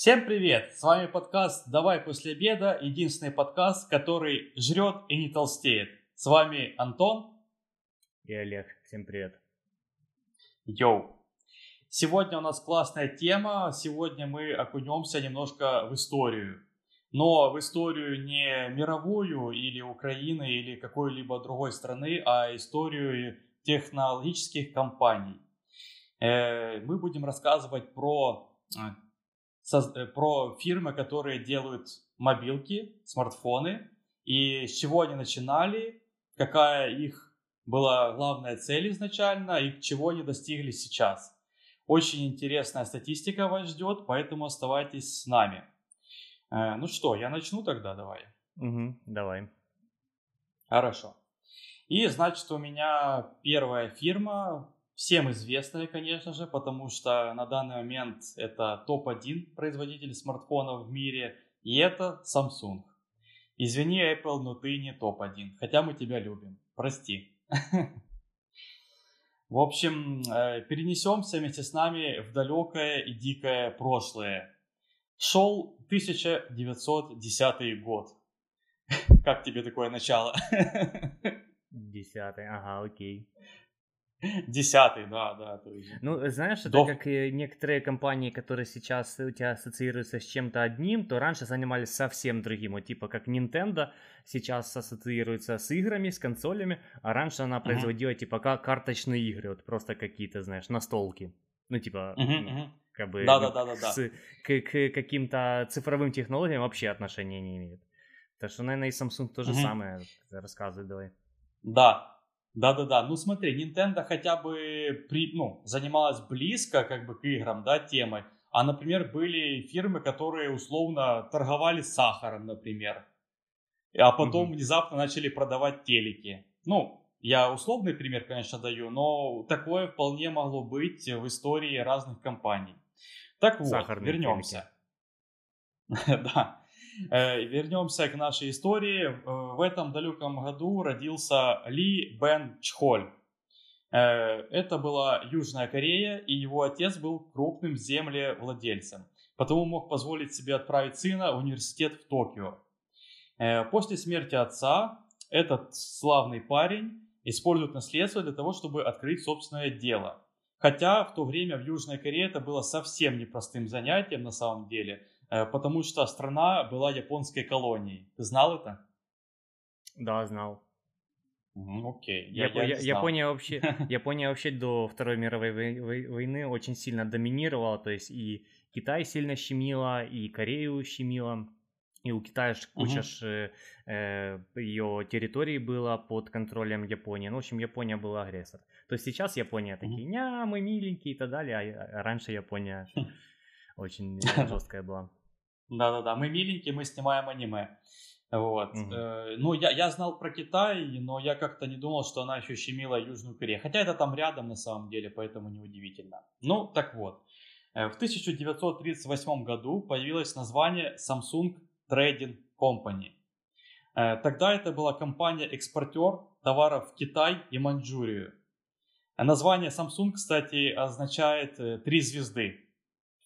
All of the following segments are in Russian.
Всем привет! С вами подкаст «Давай после обеда», единственный подкаст, который жрет и не толстеет. С вами Антон и Олег. Всем привет! Йоу! Сегодня у нас классная тема. Сегодня мы окунемся немножко в историю. Но в историю не мировую или Украины или какой-либо другой страны, а историю технологических компаний. Э, мы будем рассказывать про Э, про фирмы, которые делают мобилки, смартфоны, и с чего они начинали, какая их была главная цель изначально и чего они достигли сейчас. Очень интересная статистика вас ждет, поэтому оставайтесь с нами. Э, ну что, я начну тогда, давай. Угу, давай. Хорошо. И значит, у меня первая фирма всем известная, конечно же, потому что на данный момент это топ-1 производитель смартфонов в мире, и это Samsung. Извини, Apple, но ты не топ-1, хотя мы тебя любим. Прости. В общем, э, перенесемся вместе с нами в далекое и дикое прошлое. Шел 1910 год. Как тебе такое начало? Десятый, ага, окей. Десятый, да, да. Ну, знаешь, это До... как некоторые компании, которые сейчас у тебя ассоциируются с чем-то одним, то раньше занимались совсем другим. Вот типа как Nintendo сейчас ассоциируется с играми, с консолями, а раньше она производила uh-huh. типа как карточные игры, вот просто какие-то, знаешь, настолки. Ну, типа, uh-huh, uh-huh. как бы да, да, да, да, с, к, к каким-то цифровым технологиям вообще отношения не имеет. Так что, наверное, и Samsung то же uh-huh. самое рассказывает, давай. Да, да-да-да, ну смотри, Nintendo хотя бы при, ну, занималась близко как бы к играм, да, темой. А, например, были фирмы, которые условно торговали сахаром, например. А потом mm-hmm. внезапно начали продавать телеки. Ну, я условный пример, конечно, даю, но такое вполне могло быть в истории разных компаний. Так вот, Сахарные вернемся. да. Э, вернемся к нашей истории. Э, в этом далеком году родился Ли Бен Чхоль. Э, это была Южная Корея, и его отец был крупным землевладельцем, потому мог позволить себе отправить сына в университет в Токио. После смерти отца этот славный парень использует наследство для того, чтобы открыть собственное дело. Хотя в то время в Южной Корее это было совсем непростым занятием на самом деле. Э, потому что страна была японской колонией. Ты знал это? Да, знал. Окей. Я, я, я Япония вообще, Япония вообще до Второй мировой войны очень сильно доминировала, то есть и Китай сильно щемила, и Корею щемила. И у Китая куча uh-huh. э, ее территории было под контролем Японии. Ну, в общем, Япония была агрессор. То есть сейчас Япония такие, ня, мы миленькие и так далее, а раньше Япония очень жесткая была. Да-да-да, мы миленькие, мы снимаем аниме. Вот. Угу. Э, ну, я, я знал про Китай, но я как-то не думал, что она еще щемила Южную Корею. Хотя это там рядом на самом деле, поэтому неудивительно. Ну, так вот. Э, в 1938 году появилось название Samsung Trading Company. Э, тогда это была компания-экспортер товаров в Китай и Маньчжурию. Название Samsung, кстати, означает «три звезды»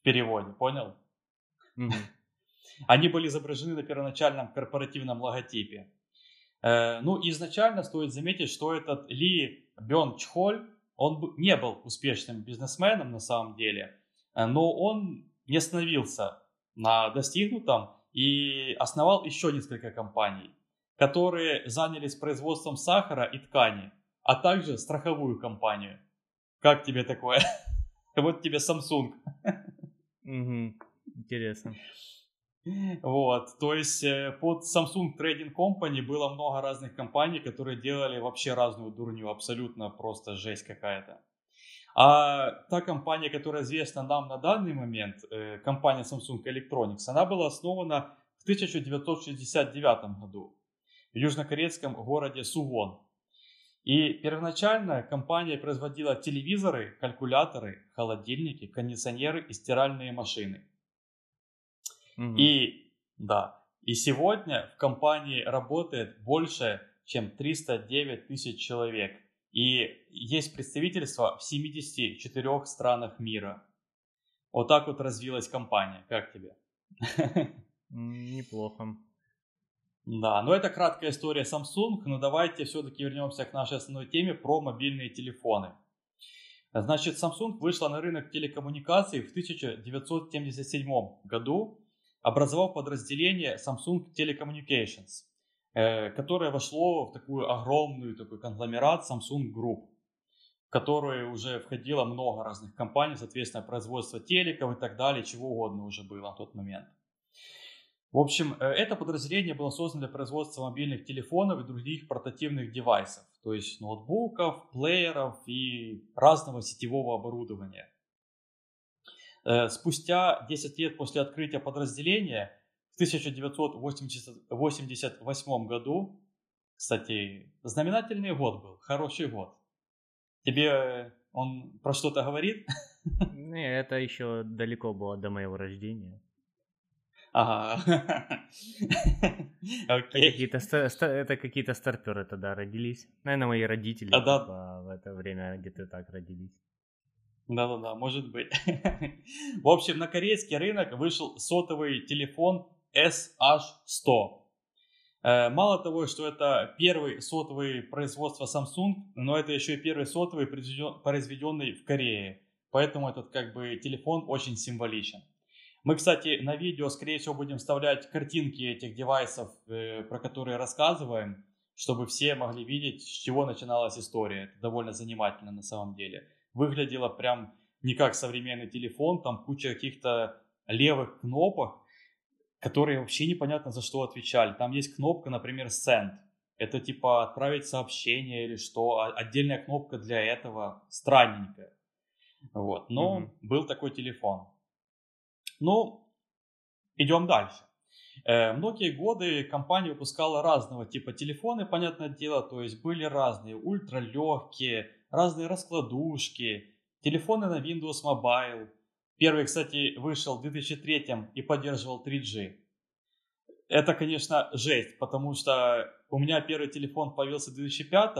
в переводе, понял? Угу. Они были изображены на первоначальном корпоративном логотипе. Э, ну, изначально стоит заметить, что этот Ли Бен Чхоль, он не был успешным бизнесменом на самом деле, э, но он не остановился на достигнутом и основал еще несколько компаний, которые занялись производством сахара и ткани, а также страховую компанию. Как тебе такое? Вот тебе Samsung. Угу. Интересно. Вот, то есть э, под Samsung Trading Company было много разных компаний, которые делали вообще разную дурню, абсолютно просто жесть какая-то. А та компания, которая известна нам на данный момент, э, компания Samsung Electronics, она была основана в 1969 году в южнокорейском городе Сувон. И первоначально компания производила телевизоры, калькуляторы, холодильники, кондиционеры и стиральные машины – Угу. И да, и сегодня в компании работает больше, чем 309 тысяч человек. И есть представительство в 74 странах мира. Вот так вот развилась компания. Как тебе? Неплохо. Да, но это краткая история Samsung, но давайте все-таки вернемся к нашей основной теме про мобильные телефоны. Значит, Samsung вышла на рынок телекоммуникаций в 1977 году, образовав подразделение Samsung Telecommunications, э, которое вошло в такую огромную такой конгломерат Samsung Group, в которую уже входило много разных компаний, соответственно, производство телеков и так далее, чего угодно уже было на тот момент. В общем, э, это подразделение было создано для производства мобильных телефонов и других портативных девайсов, то есть ноутбуков, плееров и разного сетевого оборудования. Э, спустя 10 лет после открытия подразделения, в 1988 году, кстати, знаменательный год был, хороший год. Тебе он про что-то говорит? Не, это еще далеко было до моего рождения. Ага. Окей. Это какие-то старперы тогда родились. Наверное, мои родители а, да. типа, в это время где-то так родились. Да-да-да, может быть. в общем, на корейский рынок вышел сотовый телефон SH100. Э, мало того, что это первый сотовый производства Samsung, но это еще и первый сотовый, произведенный в Корее. Поэтому этот как бы телефон очень символичен. Мы, кстати, на видео, скорее всего, будем вставлять картинки этих девайсов, э, про которые рассказываем, чтобы все могли видеть, с чего начиналась история. Это довольно занимательно на самом деле. Выглядело прям не как современный телефон, там куча каких-то левых кнопок, которые вообще непонятно за что отвечали. Там есть кнопка, например, Send. Это типа отправить сообщение или что. А отдельная кнопка для этого странненькая. Вот. Но mm-hmm. был такой телефон. Ну, идем дальше. Э, многие годы компания выпускала разного типа телефоны, понятное дело, то есть были разные ультралегкие, разные раскладушки, телефоны на Windows Mobile. Первый, кстати, вышел в 2003 и поддерживал 3G. Это, конечно, жесть, потому что у меня первый телефон появился в 2005,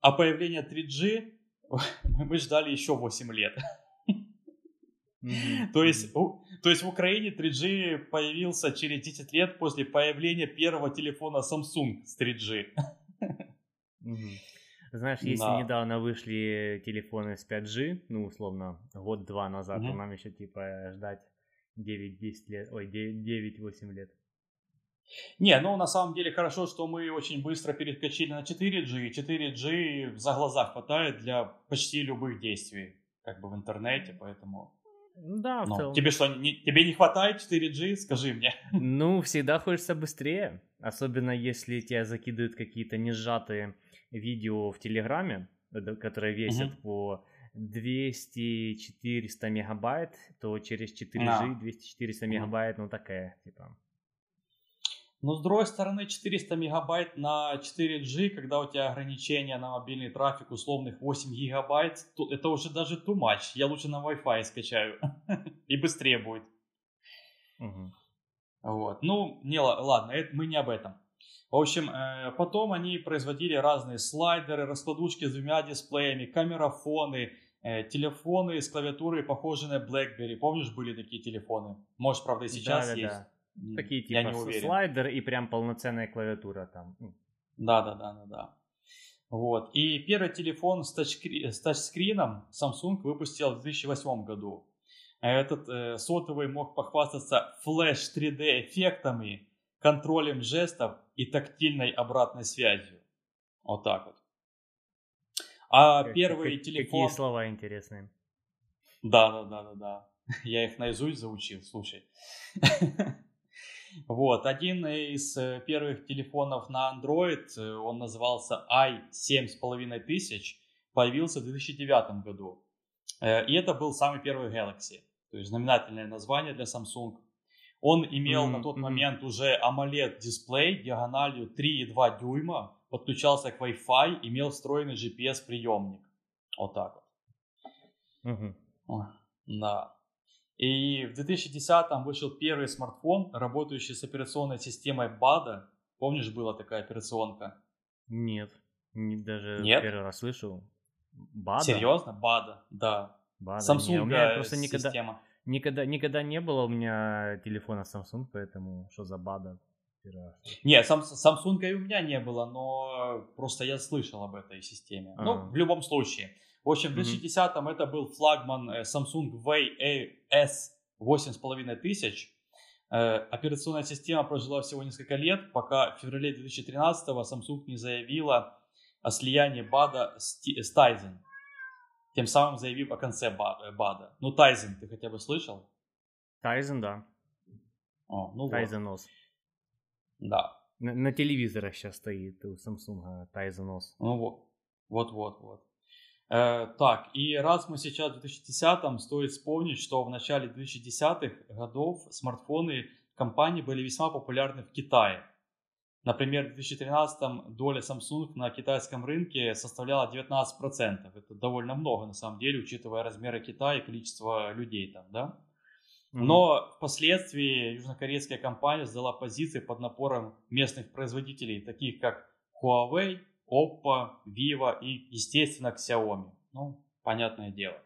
а появление 3G мы ждали еще 8 лет. Mm-hmm. То, есть, у, то есть в Украине 3G появился через 10 лет после появления первого телефона Samsung с 3G. Mm-hmm. Знаешь, если да. недавно вышли телефоны с 5G, ну, условно, год-два назад, mm-hmm. то нам еще, типа, ждать 9-10 лет, ой, 9-8 лет. Не, ну на самом деле хорошо, что мы очень быстро перескочили на 4G, и 4G за глаза хватает для почти любых действий, как бы в интернете, поэтому да, в ну, целом. Тебе что, не, тебе не хватает 4G? Скажи мне. Ну, всегда хочется быстрее. Особенно если тебя закидывают какие-то несжатые видео в Телеграме, которые весят угу. по 200-400 мегабайт, то через 4G да. 200-400 мегабайт, ну такая, типа. Но с другой стороны, 400 мегабайт на 4G, когда у тебя ограничение на мобильный трафик условных 8 гигабайт, то это уже даже too much. Я лучше на Wi-Fi скачаю. И быстрее будет. Угу. Вот. Ну, не, ладно, это, мы не об этом. В общем, э, потом они производили разные слайдеры, раскладушки с двумя дисплеями, камерафоны, э, телефоны с клавиатурой, похожие на BlackBerry. Помнишь, были такие телефоны? Может, правда, и сейчас да, есть. Да. Такие типа я не слайдер и прям полноценная клавиатура там. Да, да, да, да, да. Вот. И первый телефон с, тачскри... с тачскрином Samsung выпустил в 2008 году. Этот э, сотовый мог похвастаться флеш 3D эффектами, контролем жестов и тактильной обратной связью. Вот так вот. А как, первый как, телефон... Какие слова интересные. Да, да, да, да, да. Я их наизусть заучил, слушай. Вот, один из э, первых телефонов на Android, э, он назывался i7,5 появился в 2009 году. Э, и это был самый первый Galaxy, то есть знаменательное название для Samsung. Он имел mm-hmm. на тот момент уже AMOLED дисплей диагональю 3,2 дюйма, подключался к Wi-Fi, имел встроенный GPS приемник. Вот так вот. Mm-hmm. Да. И в 2010-м вышел первый смартфон, работающий с операционной системой BADA. Помнишь, была такая операционка? Нет, не, даже Нет? первый раз слышу. BADA? Серьезно? BADA, да. BADA. Samsung не, у меня просто никогда, система. Никогда, никогда не было у меня телефона Samsung, поэтому что за бада? Нет, сам, Samsung и у меня не было, но просто я слышал об этой системе. А-а-а. Ну, в любом случае. В общем, в 2010-м это был флагман э, Samsung Way S 8500. Э, операционная система прожила всего несколько лет, пока в феврале 2013-го Samsung не заявила о слиянии БАДа с, с Tizen. Тем самым заявив о конце БАДа. Э, ну, Tizen ты хотя бы слышал? Tizen, да. О, ну Tizen вот. Да. На, на телевизорах сейчас стоит у Samsung OS. Ну вот. Вот-вот, вот. Э, так, и раз мы сейчас в 2010-м, стоит вспомнить, что в начале 2010-х годов смартфоны компании были весьма популярны в Китае. Например, в 2013-м доля Samsung на китайском рынке составляла 19%. Это довольно много на самом деле, учитывая размеры Китая и количество людей там, да? Но впоследствии южнокорейская компания сдала позиции под напором местных производителей, таких как Huawei, Oppo, Vivo и, естественно, Xiaomi. Ну, понятное дело.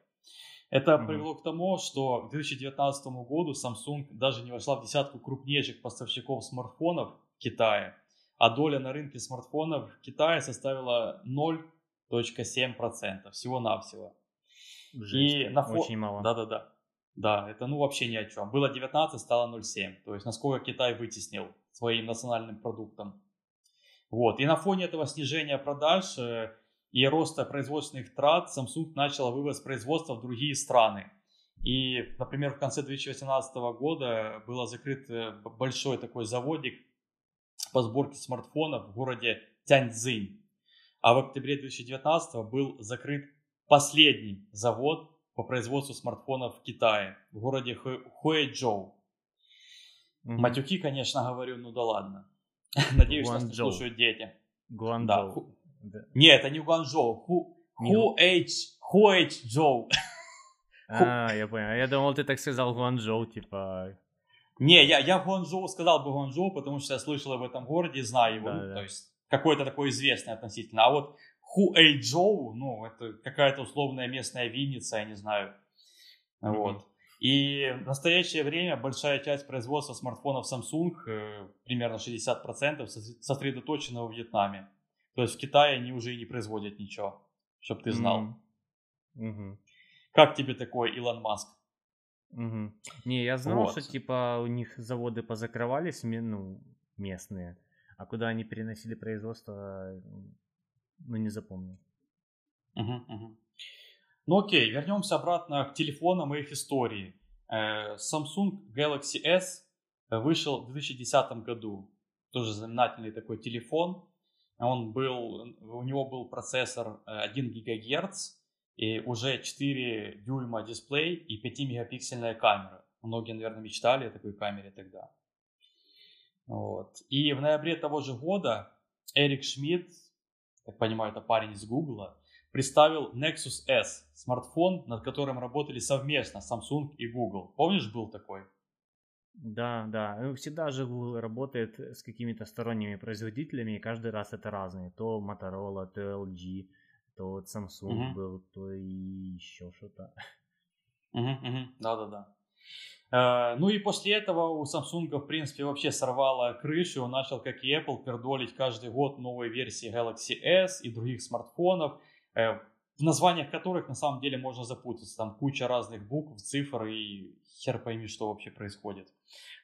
Это mm-hmm. привело к тому, что к 2019 году Samsung даже не вошла в десятку крупнейших поставщиков смартфонов в Китае, а доля на рынке смартфонов в Китае составила 0,7% всего-навсего. Жесть, и на фо... очень мало. Да-да-да. Да, это ну вообще ни о чем. Было 19, стало 0,7. То есть насколько Китай вытеснил своим национальным продуктом. Вот. И на фоне этого снижения продаж э, и роста производственных трат Samsung начала вывоз производства в другие страны. И, например, в конце 2018 года был закрыт э, большой такой заводик по сборке смартфонов в городе Тяньцзинь. А в октябре 2019 был закрыт последний завод по производству смартфонов в Китае, в городе Хуэйчжоу. Mm-hmm. Матюки, конечно, говорю, ну да ладно. Надеюсь, Гуанчжоу. нас слушают дети. Гуанчжоу. Да. Да. Не, это не Гуанчжоу. Ху, Хуэйч, Хуэйчжоу. А, я понял. Я думал, ты так сказал Гуанчжоу, типа... Не, я, я Гуанчжоу сказал бы Гуанчжоу, потому что я слышал об этом городе, знаю его. Да, ну, да. То есть какой-то такой известный относительно. А вот Хуэйчжоу, ну, это какая-то условная местная Винница, я не знаю. Mm-hmm. Вот. И в настоящее время большая часть производства смартфонов Samsung, э, примерно 60%, сосредоточена во Вьетнаме. То есть в Китае они уже и не производят ничего, чтобы ты знал. Mm-hmm. Mm-hmm. Как тебе такой Илон Маск? Угу. Не, я знал, вот. что типа у них заводы позакрывались, ну, местные, а куда они переносили производство, ну, не запомнил. Угу, угу. Ну окей, вернемся обратно к телефонам и их истории. Э, Samsung Galaxy S вышел в 2010 году. Тоже знаменательный такой телефон. Он был, у него был процессор 1 э, ГГц и уже 4 дюйма дисплей и 5 мегапиксельная камера. Многие, наверное, мечтали о такой камере тогда. Вот. И в ноябре того же года Эрик Шмидт, так понимаю, это парень из Гугла, представил Nexus S, смартфон, над которым работали совместно Samsung и Google. Помнишь, был такой? Да, да. Ну, всегда же Google работает с какими-то сторонними производителями, и каждый раз это разные. То Motorola, то LG, то вот Samsung угу. был, то и еще что-то. Угу, угу. Да-да-да. Э, ну и после этого у Samsung, в принципе, вообще сорвало крышу. Он начал, как и Apple, пердолить каждый год новые версии Galaxy S и других смартфонов. Э, в названиях которых на самом деле можно запутаться. Там куча разных букв, цифр и хер пойми, что вообще происходит.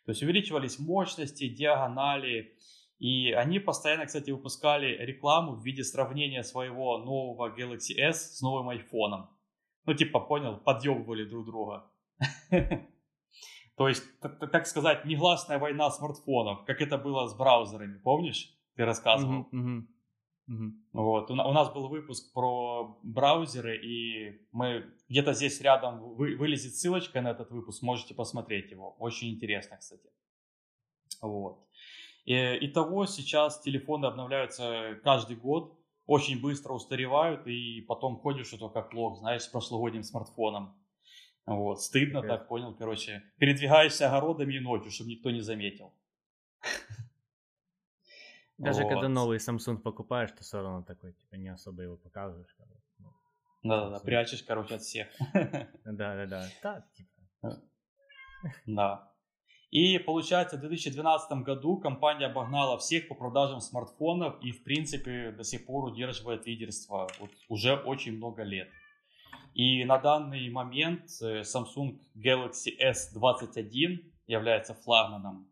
То есть увеличивались мощности, диагонали. И они постоянно, кстати, выпускали рекламу в виде сравнения своего нового Galaxy S с новым iPhone. Ну, типа, понял, подъебывали друг друга. То есть, так сказать, негласная война смартфонов, как это было с браузерами, помнишь? Ты рассказывал. Вот. У, нас был выпуск про браузеры, и мы где-то здесь рядом вы, вылезет ссылочка на этот выпуск, можете посмотреть его. Очень интересно, кстати. Вот. И, итого сейчас телефоны обновляются каждый год, очень быстро устаревают, и потом ходишь что-то как лох, знаешь, с прошлогодним смартфоном. Вот, стыдно okay. так, понял, короче. Передвигаешься огородами и ночью, чтобы никто не заметил. Даже вот. когда новый Samsung покупаешь, ты все равно такой, типа, не особо его показываешь. Ну, Да-да-да, прячешь, короче, от всех. Да-да-да, да, типа. Да. И получается, в 2012 году компания обогнала всех по продажам смартфонов и, в принципе, до сих пор удерживает лидерство вот уже очень много лет. И на данный момент э, Samsung Galaxy S21 является флагманом.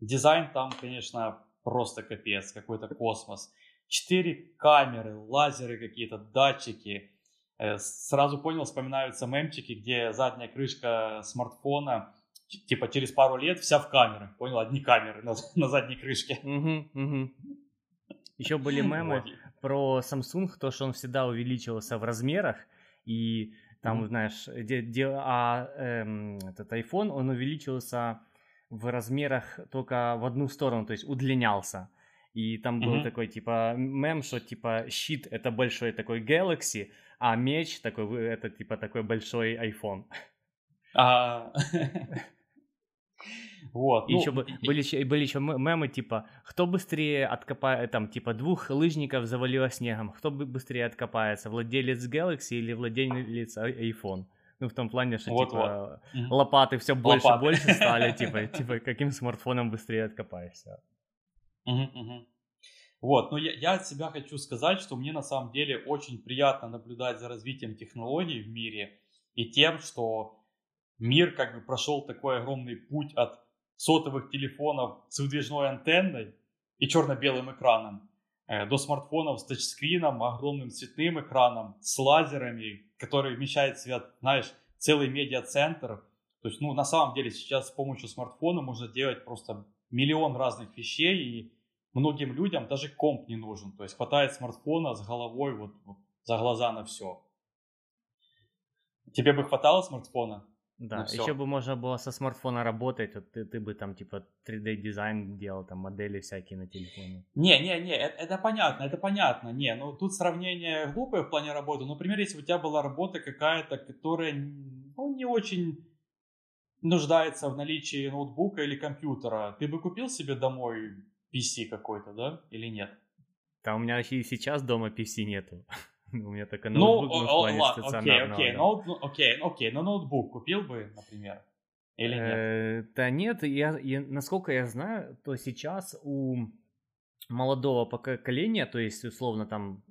Дизайн там, конечно, просто капец, какой-то космос. Четыре камеры, лазеры какие-то, датчики. Э, сразу понял, вспоминаются мемчики, где задняя крышка смартфона типа через пару лет вся в камерах, понял, одни камеры на, на задней крышке. Угу, угу. Еще были мемы вот. про Samsung, то, что он всегда увеличивался в размерах, и там, mm-hmm. знаешь, где, где, а эм, этот iPhone, он увеличивался в размерах только в одну сторону, то есть удлинялся. И там был mm-hmm. такой, типа, мем, что, типа, щит — это большой такой Galaxy, а меч такой, это, типа, такой большой iPhone. А... Вот. И ну, еще были, еще, были еще мемы, типа, кто быстрее откопает, там, типа, двух лыжников завалило снегом, кто быстрее откопается, владелец Galaxy или владелец iPhone? Ну, в том плане, что, вот, типа, вот. лопаты все больше и больше стали, типа, типа, каким смартфоном быстрее откопаешься. Вот, но я, я от себя хочу сказать, что мне на самом деле очень приятно наблюдать за развитием технологий в мире и тем, что мир как бы прошел такой огромный путь от сотовых телефонов с выдвижной антенной и черно-белым экраном э, до смартфонов с тачскрином, огромным цветным экраном, с лазерами, который вмещает в себя, знаешь, целый медиацентр. То есть, ну, на самом деле сейчас с помощью смартфона можно делать просто миллион разных вещей, и многим людям даже комп не нужен. То есть хватает смартфона с головой вот, вот за глаза на все. Тебе бы хватало смартфона? Да, ну, еще бы можно было со смартфона работать, вот ты, ты бы там типа 3D дизайн делал, там модели всякие на телефоне. Не, не, не, это, это понятно, это понятно. Не, ну тут сравнение глупое в плане работы. Ну, например, если у тебя была работа какая-то, которая ну, не очень нуждается в наличии ноутбука или компьютера, ты бы купил себе домой PC какой-то, да, или нет? Да, у меня и сейчас дома PC нету. У меня только ну, ноутбук ну, о, ладно, окей, окей, окей, окей, но ноутбук купил бы, например, или нет? Э, да нет, я, я, насколько я знаю, то сейчас у молодого поколения, то есть условно там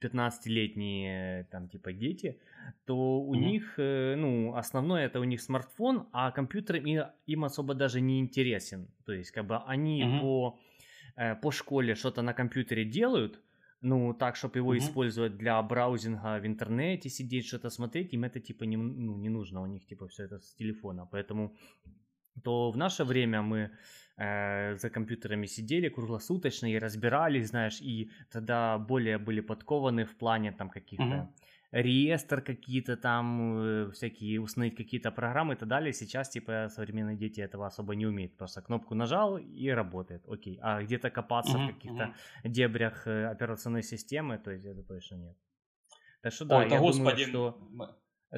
15-летние там типа дети, то у mm-hmm. них, э, ну, основное это у них смартфон, а компьютер им, им особо даже не интересен. То есть как бы они mm-hmm. по, э, по школе что-то на компьютере делают, ну, так, чтобы его mm-hmm. использовать для браузинга в интернете, сидеть, что-то смотреть, им это, типа, не, ну, не нужно, у них, типа, все это с телефона, поэтому то в наше время мы э, за компьютерами сидели круглосуточно и разбирались, знаешь, и тогда более были подкованы в плане там каких-то mm-hmm реестр какие-то там, э, всякие установить какие-то программы и так далее. Сейчас, типа, современные дети этого особо не умеют. Просто кнопку нажал и работает. Окей. А где-то копаться mm-hmm, в каких-то mm-hmm. дебрях э, операционной системы, то есть это точно нет. Так что да, Ой, я думаю, господи... что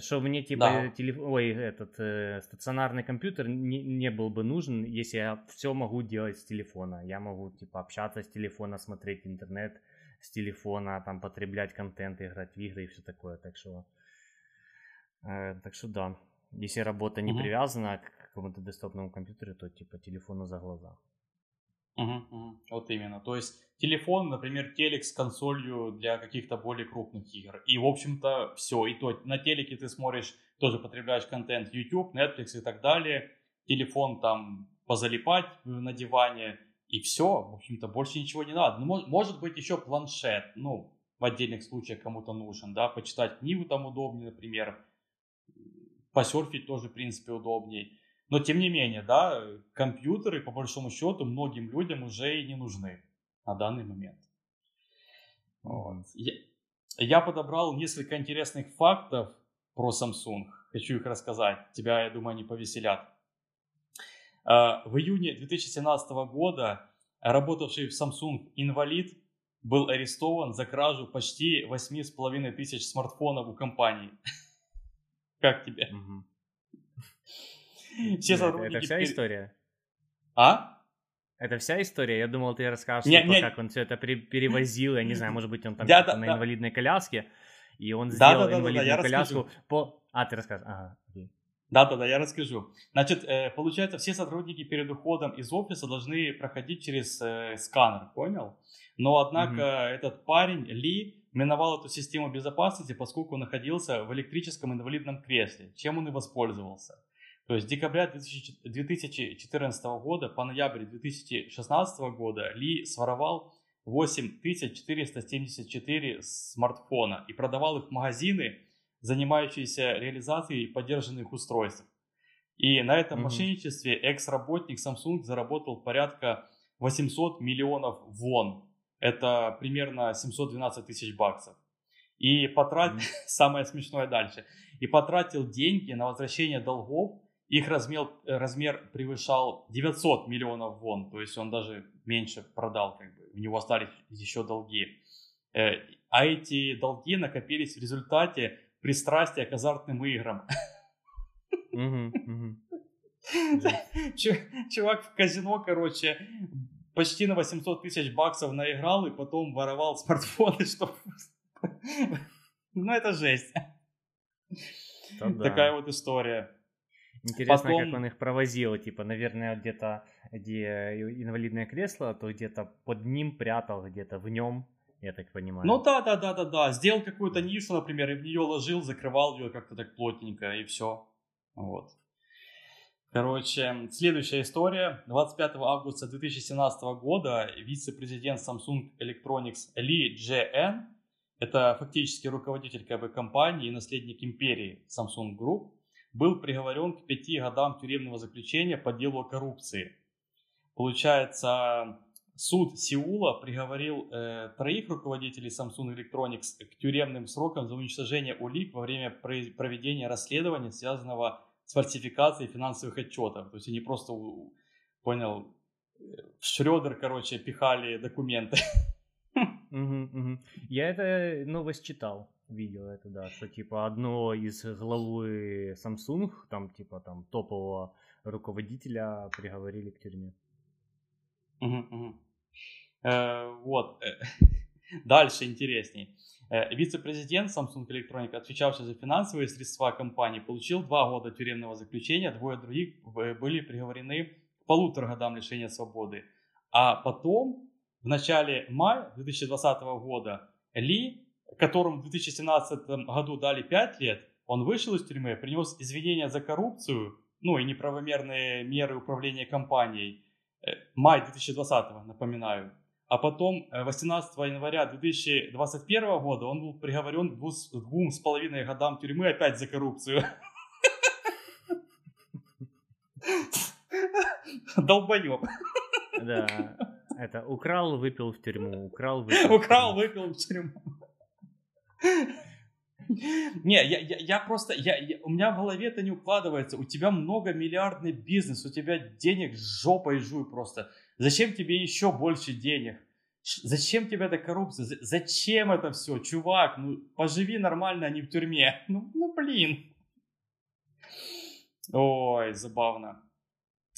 что мне типа да. телеф... ой, этот э, стационарный компьютер не, не был бы нужен, если я все могу делать с телефона. Я могу типа общаться с телефона, смотреть интернет, с телефона, там потреблять контент, играть в игры и все такое. Так что, э, так что да, если работа не угу. привязана к какому-то десктопному компьютеру, то типа телефону за глаза. Угу, угу. Вот именно. То есть телефон, например, телек с консолью для каких-то более крупных игр. И, в общем-то, все. И то на телеке ты смотришь, тоже потребляешь контент YouTube, Netflix и так далее. Телефон там позалипать на диване – и все, в общем-то, больше ничего не надо. Ну, может, быть, еще планшет, ну, в отдельных случаях кому-то нужен, да, почитать книгу там удобнее, например, посерфить тоже, в принципе, удобней. Но, тем не менее, да, компьютеры, по большому счету, многим людям уже и не нужны на данный момент. Вот. Я, я подобрал несколько интересных фактов про Samsung. Хочу их рассказать. Тебя, я думаю, они повеселят. А, в июне 2017 года работавший в Samsung инвалид был арестован за кражу почти 8,5 тысяч смартфонов у компании. Как тебе? Все сотрудники... Это вся история? А? Это вся история? Я думал, ты расскажешь, не, типа, не... как он все это перевозил. Я не знаю, может быть, он там на инвалидной коляске, и он сделал инвалидную коляску по... А, ты расскажешь? Ага. Да-да-да, я расскажу. Значит, э, получается, все сотрудники перед уходом из офиса должны проходить через э, сканер, понял? Но, однако, mm-hmm. этот парень, Ли, миновал эту систему безопасности, поскольку находился в электрическом инвалидном кресле, чем он и воспользовался. То есть с декабря 2014 года по ноябрь 2016 года Ли своровал 8474 смартфона и продавал их в магазины, занимающиеся реализацией поддержанных устройств. И на этом mm-hmm. мошенничестве экс-работник Samsung заработал порядка 800 миллионов вон. Это примерно 712 тысяч баксов. И потратил, mm-hmm. самое смешное дальше, и потратил деньги на возвращение долгов. Их размер, размер превышал 900 миллионов вон, то есть он даже меньше продал, как бы, у него остались еще долги. Э, а эти долги накопились в результате пристрастия к азартным играм. Чувак в казино, короче, почти на 800 тысяч баксов наиграл и потом воровал смартфоны, чтобы... Ну, это жесть. Такая вот история. Интересно, Потом... как он их провозил, типа, наверное, где-то, где инвалидное кресло, то где-то под ним прятал, где-то в нем, я так понимаю. Ну да, да, да, да, да. Сделал какую-то нишу, например, и в нее ложил, закрывал ее как-то так плотненько, и все. Вот. Короче, следующая история. 25 августа 2017 года вице-президент Samsung Electronics Ли Дже это фактически руководитель КБ компании и наследник империи Samsung Group, был приговорен к пяти годам тюремного заключения по делу о коррупции. Получается, суд Сеула приговорил э, троих руководителей Samsung Electronics к тюремным срокам за уничтожение улик во время проведения расследования, связанного с фальсификацией финансовых отчетов. То есть они просто, понял, в Шредер, короче, пихали документы. Я это новость читал, видел это, да, что типа одно из главы Samsung, там типа там топового руководителя приговорили к тюрьме. Э, вот. Дальше интересней. Э, вице-президент Samsung Electronics, отвечавший за финансовые средства компании, получил два года тюремного заключения, двое других были приговорены к полутора годам лишения свободы. А потом, в начале мая 2020 года, Ли, которому в 2017 году дали 5 лет, он вышел из тюрьмы, принес извинения за коррупцию, ну и неправомерные меры управления компанией. Э, май 2020, напоминаю. А потом 18 э, января 2021 года он был приговорен к двум с половиной годам тюрьмы опять за коррупцию. Долбоеб. Да, это украл, выпил в тюрьму, украл, выпил. Украл, выпил в тюрьму. Не, я, я, я просто, я, я, у меня в голове это не укладывается. У тебя многомиллиардный бизнес, у тебя денег жопой жуй просто. Зачем тебе еще больше денег? Зачем тебе эта коррупция? Зачем это все? Чувак, ну поживи нормально, а не в тюрьме. Ну, ну блин. Ой, забавно.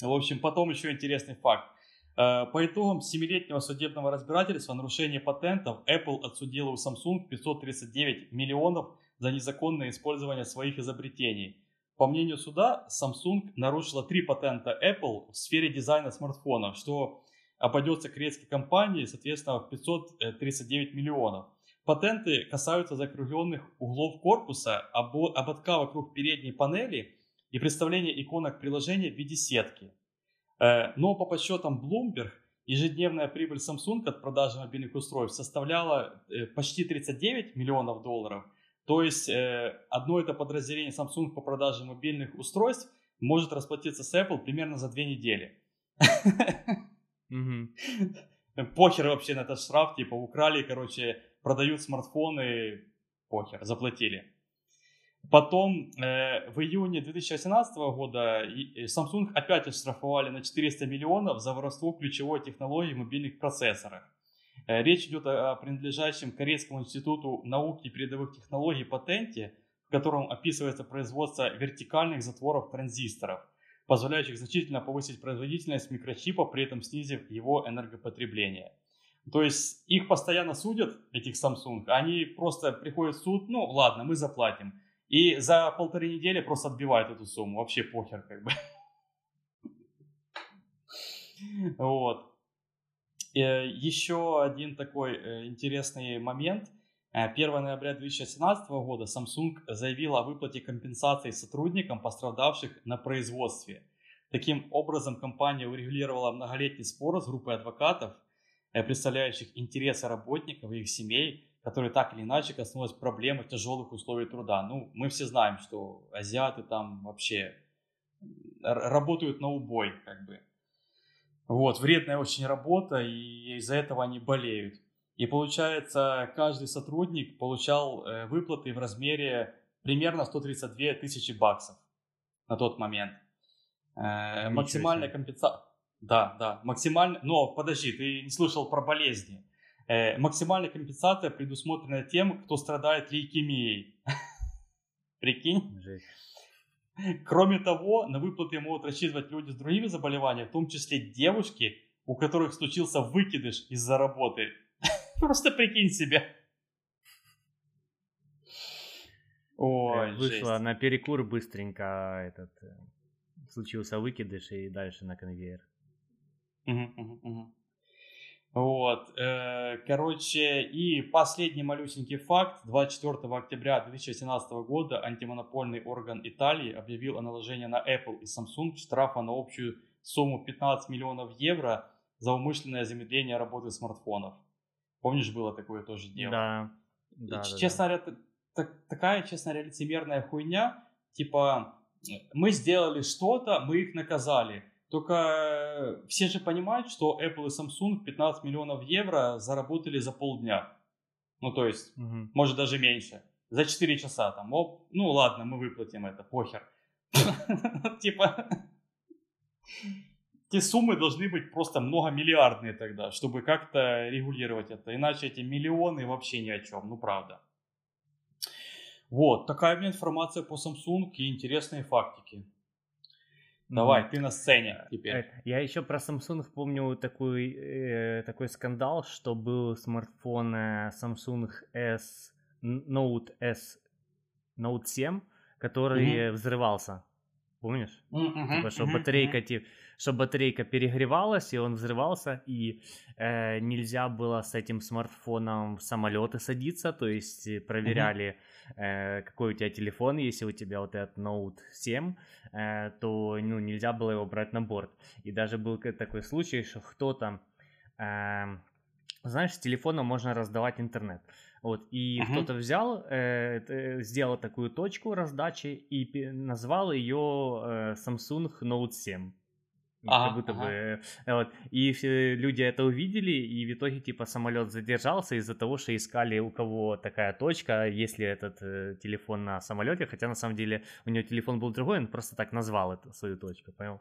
В общем, потом еще интересный факт. Э, по итогам 7-летнего судебного разбирательства нарушение патентов Apple отсудила у Samsung 539 миллионов за незаконное использование своих изобретений. По мнению суда, Samsung нарушила три патента Apple в сфере дизайна смартфонов, что обойдется корейской компании, соответственно, в 539 миллионов. Патенты касаются закругленных углов корпуса, ободка вокруг передней панели и представления иконок приложения в виде сетки. Э, но по подсчетам Bloomberg, ежедневная прибыль Samsung от продажи мобильных устройств составляла э, почти 39 миллионов долларов – то есть э, одно это подразделение Samsung по продаже мобильных устройств может расплатиться с Apple примерно за две недели. Похер вообще на этот штраф, типа украли, короче, продают смартфоны, похер, заплатили. Потом э, в июне 2018 года Samsung опять оштрафовали на 400 миллионов за воровство ключевой технологии в мобильных процессорах. Э, речь идет о принадлежащем Корейскому институту науки и передовых технологий патенте, в котором описывается производство вертикальных затворов транзисторов, позволяющих значительно повысить производительность микрочипа, при этом снизив его энергопотребление. То есть их постоянно судят, этих Samsung, они просто приходят в суд, ну ладно, мы заплатим. И за полторы недели просто отбивают эту сумму. Вообще похер как бы. Вот. Э, Еще один такой э, интересный момент. 1 э, ноября 2017 года Samsung заявила о выплате компенсации сотрудникам, пострадавших на производстве. Таким образом, компания урегулировала многолетний спор с группой адвокатов, представляющих интересы работников и их семей, которые так или иначе коснулась проблемы тяжелых условий труда. Ну, мы все знаем, что азиаты там вообще работают на убой, как бы. Вот, вредная очень работа, и из-за этого они болеют. И получается, каждый сотрудник получал э, выплаты в размере примерно 132 тысячи баксов на тот момент. Э, максимальная компенсация... Да, да, максимально... Но подожди, ты не слышал про болезни. Э, максимальная компенсация предусмотрена тем, кто страдает лейкемией. Прикинь? Жесть. Кроме того, на выплаты могут рассчитывать люди с другими заболеваниями, в том числе девушки, у которых случился выкидыш из-за работы. Просто прикинь себе. Ой, Вышла на перекур быстренько этот э, случился выкидыш и дальше на конвейер. Угу, угу, угу. Вот, э, короче, и последний малюсенький факт. 24 октября 2018 года антимонопольный орган Италии объявил о наложении на Apple и Samsung штрафа на общую сумму 15 миллионов евро за умышленное замедление работы смартфонов. Помнишь, было такое тоже дело? Да. да честно да, говоря, так, такая, честно говоря, лицемерная хуйня. Типа, мы сделали что-то, мы их наказали только э, все же понимают, что Apple и Samsung 15 миллионов евро заработали за полдня. Ну, то есть, угу. может даже меньше. За 4 часа там. Оп, ну ладно, мы выплатим это, похер. Типа, те суммы должны быть просто многомиллиардные тогда, чтобы как-то регулировать это. Иначе эти миллионы вообще ни о чем, ну правда. Вот, такая у меня информация по Samsung и интересные фактики. Давай, mm ты на сцене теперь. Э, я еще про Samsung помню такой, э, такой скандал, что был смартфон э, Samsung S Note S Note 7, который mm-hmm. взрывался. Помнишь? Mm-hmm. Типа, что mm-hmm. батарейка, типа, что батарейка перегревалась, и он взрывался, и э, нельзя было с этим смартфоном в самолеты садиться, то есть э, проверяли, mm-hmm. э, какой у тебя телефон, если у тебя вот этот Note 7, э, то ну, нельзя было его брать на борт. И даже был такой случай, что кто-то, э, знаешь, с телефона можно раздавать интернет. Вот, и uh-huh. кто-то взял, э, сделал такую точку раздачи и назвал ее э, Samsung Note 7. Ага, как будто ага. бы, э, вот. И все люди это увидели, и в итоге, типа, самолет задержался из-за того, что искали, у кого такая точка, если этот э, телефон на самолете, хотя на самом деле у него телефон был другой, он просто так назвал эту свою точку, понял?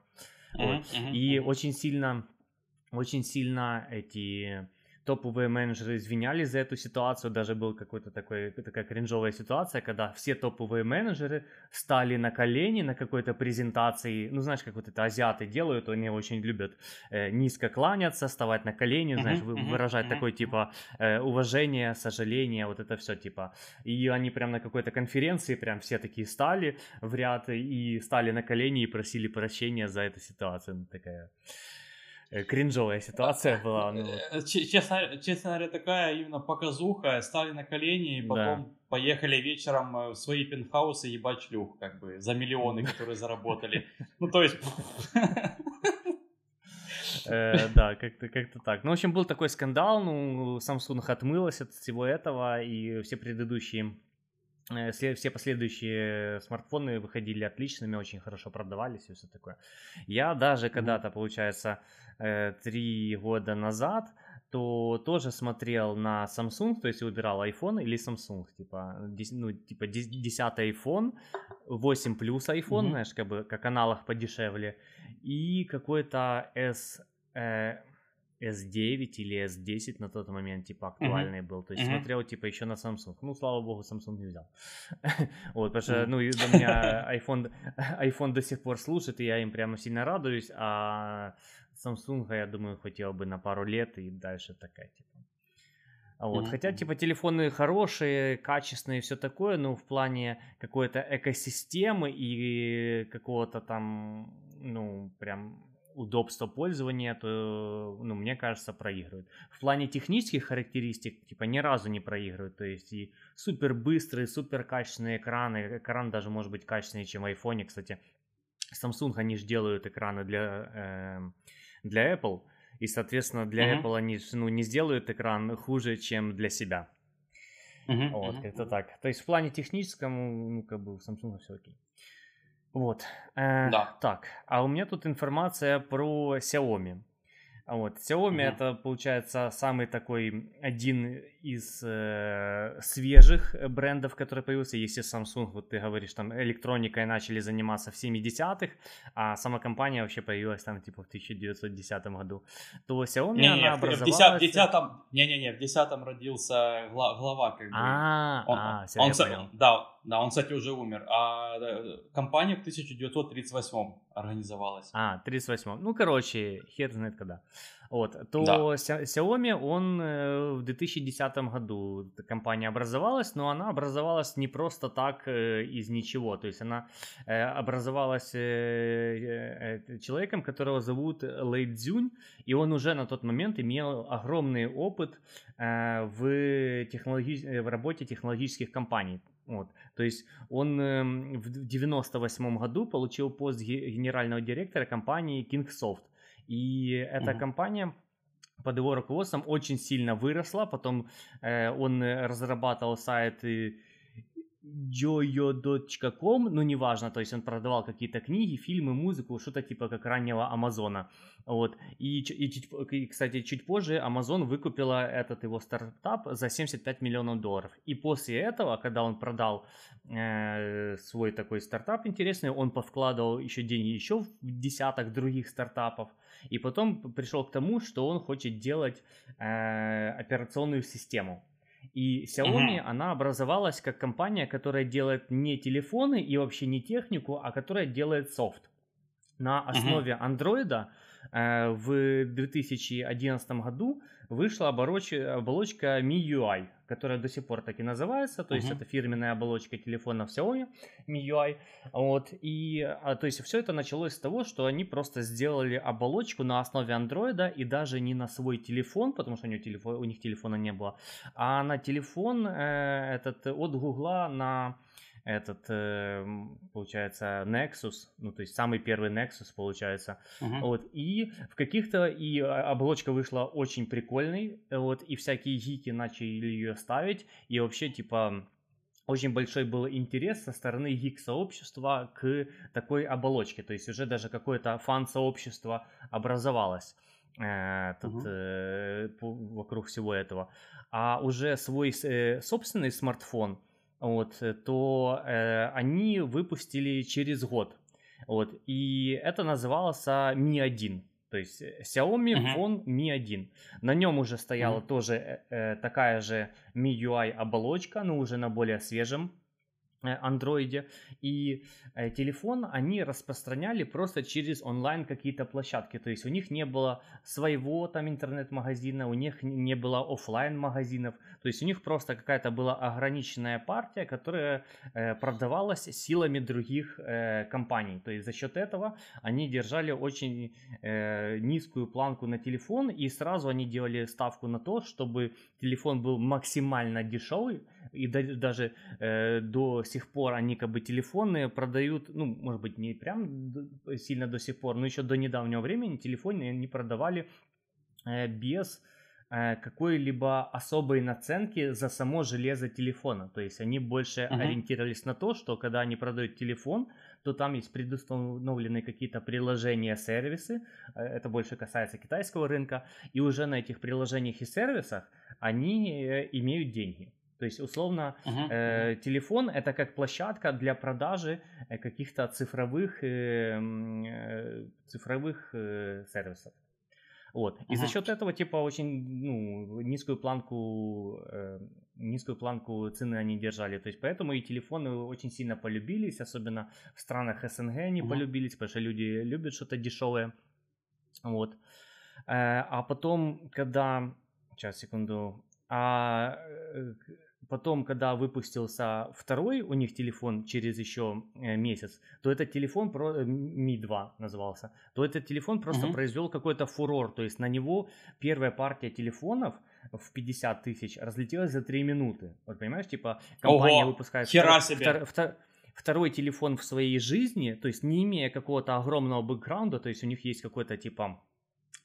Uh-huh, вот. uh-huh, и uh-huh. очень сильно, очень сильно эти топовые менеджеры извинялись за эту ситуацию, даже был какой-то такой, такая кринжовая ситуация, когда все топовые менеджеры стали на колени на какой-то презентации, ну знаешь, как вот это азиаты делают, они очень любят э, низко кланяться, вставать на колени, знаешь, uh-huh, выражать uh-huh, такой типа э, уважение, сожаление, вот это все типа. И они прям на какой-то конференции прям все такие стали в ряд и стали на колени и просили прощения за эту ситуацию. Ну, такая кринжовая ситуация была. Ну. Э, честно, честно говоря, такая именно показуха. Стали на колени и потом да. поехали вечером э, в свои пентхаусы ебать шлюх, как бы, за миллионы, которые заработали. Ну, то есть... Да, как-то как так. Ну, в общем, был такой скандал, ну, Samsung отмылась от всего этого, и все предыдущие все последующие смартфоны выходили отличными, очень хорошо продавались и все такое. Я даже когда-то, получается, Э, три года назад, то тоже смотрел на Samsung, то есть выбирал iPhone или Samsung, типа, ну, типа 10 iPhone, 8 плюс iPhone, mm-hmm. знаешь, как бы, как аналог подешевле, и какой-то S, э, S9 или S10 на тот момент, типа, актуальный mm-hmm. был. То есть mm-hmm. смотрел, типа, еще на Samsung. Ну, слава богу, Samsung не взял. вот, потому что, ну, у меня iPhone, iPhone до сих пор служит, и я им прямо сильно радуюсь, а Samsung, я думаю, хотел бы на пару лет и дальше такая, типа. Вот. Mm-hmm. Хотя, типа, телефоны хорошие, качественные, все такое, но в плане какой-то экосистемы и какого-то там, ну, прям удобства пользования, то, ну, мне кажется, проигрывают. В плане технических характеристик, типа, ни разу не проигрывают. То есть и супер быстрые, супер качественные экраны. Экран даже может быть качественнее, чем в iPhone. Кстати, Samsung, они же делают экраны для, э, для Apple. И, соответственно, для uh-huh. Apple они ну, не сделают экран хуже, чем для себя. Uh-huh. Вот, uh-huh. как-то так. То есть в плане техническом, ну, как бы у Samsung все окей. Вот. Э, да. Так, а у меня тут информация про Xiaomi. Вот. Xiaomi mm-hmm. это, получается, самый такой один из э, свежих брендов, который появился. Если Samsung, вот ты говоришь, там электроникой начали заниматься в 70-х, а сама компания вообще появилась там типа в 1910 году, то Xiaomi не, она не, образовалась... В 10, м не-не-не, в 10-м родился глава как бы. А, он, а, он, он, да, да, он, кстати, уже умер. А компания в 1938 организовалась. А, 38 Ну, короче, хер знает когда. Вот, то да. Xiaomi, он э, в 2010 году компания образовалась, но она образовалась не просто так э, из ничего. То есть она э, образовалась человеком, которого зовут Лэй Цзюнь, и он уже на тот момент имел огромный опыт в, технологи... в работе технологических компаний. Вот. То есть он эм, в 98 году получил пост генерального директора компании Kingsoft. И эта mm-hmm. компания под его руководством очень сильно выросла. Потом э, он разрабатывал сайты joyo.com, ну неважно, то есть он продавал какие-то книги, фильмы, музыку, что-то типа как раннего Амазона. Вот. И, и, и, кстати, чуть позже Amazon выкупила этот его стартап за 75 миллионов долларов. И после этого, когда он продал э, свой такой стартап интересный, он повкладывал еще деньги еще в десяток других стартапов. И потом пришел к тому, что он хочет делать э, операционную систему. И Xiaomi, uh-huh. она образовалась как компания, которая делает не телефоны и вообще не технику, а которая делает софт. На основе uh-huh. э, в 2011 году вышла оболочка, оболочка MIUI которая до сих пор так и называется, то uh-huh. есть это фирменная оболочка телефона Xiaomi MIUI, вот, и, а, то есть все это началось с того, что они просто сделали оболочку на основе андроида и даже не на свой телефон, потому что у, них телефон, у них телефона не было, а на телефон э, этот от Гугла на этот, э, получается, Nexus, ну, то есть самый первый Nexus, получается. Uh-huh. Вот, и в каких-то, и оболочка вышла очень прикольной, вот, и всякие гики начали ее ставить, и вообще, типа, очень большой был интерес со стороны гик-сообщества к такой оболочке, то есть уже даже какое-то фан-сообщество образовалось э, тут, uh-huh. э, вокруг всего этого. А уже свой э, собственный смартфон – вот, э, то э, они выпустили через год. Вот, и это называлось Mi 1. То есть э, Xiaomi uh-huh. Phone Mi 1. На нем уже стояла uh-huh. тоже э, э, такая же MIUI оболочка, но уже на более свежем андроиде. И э, телефон они распространяли просто через онлайн какие-то площадки. То есть у них не было своего там интернет-магазина у них не было офлайн магазинов. То есть у них просто какая-то была ограниченная партия которая э, продавалась силами других э, компаний. То есть за счет этого они держали очень э, низкую планку на телефон и сразу они делали ставку на то чтобы телефон был максимально дешевый и даже э, до сих пор они как бы телефоны продают, ну, может быть, не прям сильно до сих пор, но еще до недавнего времени телефоны не продавали э, без э, какой-либо особой наценки за само железо телефона. То есть они больше uh-huh. ориентировались на то, что когда они продают телефон, то там есть предустановленные какие-то приложения, сервисы. Э, это больше касается китайского рынка. И уже на этих приложениях и сервисах они э, имеют деньги. То есть, условно, uh-huh. э, телефон это как площадка для продажи э, каких-то цифровых, э, э, цифровых э, сервисов. Вот. И uh-huh. за счет этого, типа, очень ну, низкую планку, э, низкую планку цены они держали. То есть, поэтому и телефоны очень сильно полюбились, особенно в странах СНГ они uh-huh. полюбились, потому что люди любят что-то дешевое. Вот. Э, а потом, когда... Сейчас, секунду. А э, потом, когда выпустился второй у них телефон через еще э, месяц, то этот телефон Mi 2 назывался, то этот телефон просто угу. произвел какой-то фурор, то есть на него первая партия телефонов в 50 тысяч разлетелась за 3 минуты. Вот понимаешь, типа компания Ого, выпускает хера себе. Втор, втор, второй телефон в своей жизни, то есть не имея какого-то огромного бэкграунда, то есть у них есть какой-то типа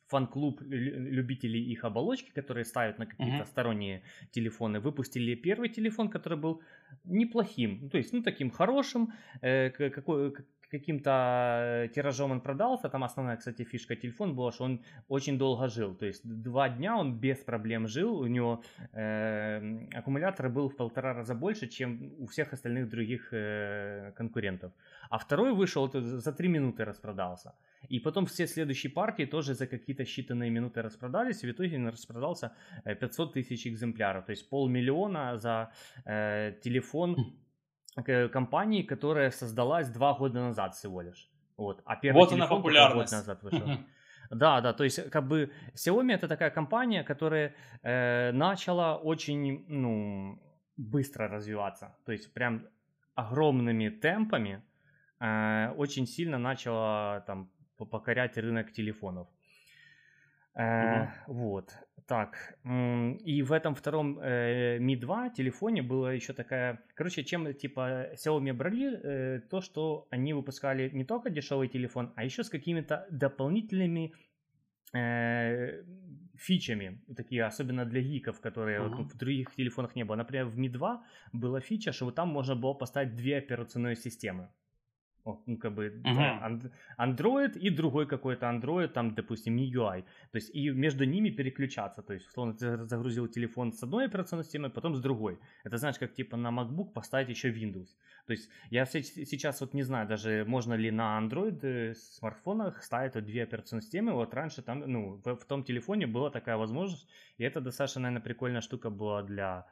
фан-клуб любителей их оболочки, которые ставят на какие-то uh-huh. сторонние телефоны, выпустили первый телефон, который был неплохим, ну, то есть, ну, таким хорошим, э, какой, каким-то э, тиражом он продался. Там основная, кстати, фишка телефона была, что он очень долго жил. То есть два дня он без проблем жил. У него э, аккумулятор был в полтора раза больше, чем у всех остальных других э, конкурентов. А второй вышел за три минуты распродался. И потом все следующие партии тоже за какие-то считанные минуты распродались. И в итоге он распродался 500 э, тысяч экземпляров. То есть полмиллиона за э, телефон хм. Компании, которая создалась два года назад всего лишь. Вот. А первый вот она год назад вышел. Да, да, то есть как бы Xiaomi это такая компания, которая э, начала очень, ну, быстро развиваться. То есть прям огромными темпами э, очень сильно начала там покорять рынок телефонов. Э, Вот, так. И в этом втором э, Mi 2 телефоне была еще такая... Короче, чем типа Xiaomi брали, э, то, что они выпускали не только дешевый телефон, а еще с какими-то дополнительными э, фичами, такие, особенно для гиков, которые uh-huh. вот, в других телефонах не было. Например, в Mi 2 была фича, что там можно было поставить две операционные системы ну, как бы, uh-huh. да, Android и другой какой-то Android, там, допустим, MIUI. То есть, и между ними переключаться. То есть, условно, ты загрузил телефон с одной операционной системой, потом с другой. Это, знаешь, как, типа, на MacBook поставить еще Windows. То есть, я сейчас вот не знаю, даже можно ли на Android э, смартфонах ставить вот две операционные системы. Вот раньше там, ну, в, в том телефоне была такая возможность, и это достаточно, наверное, прикольная штука была для,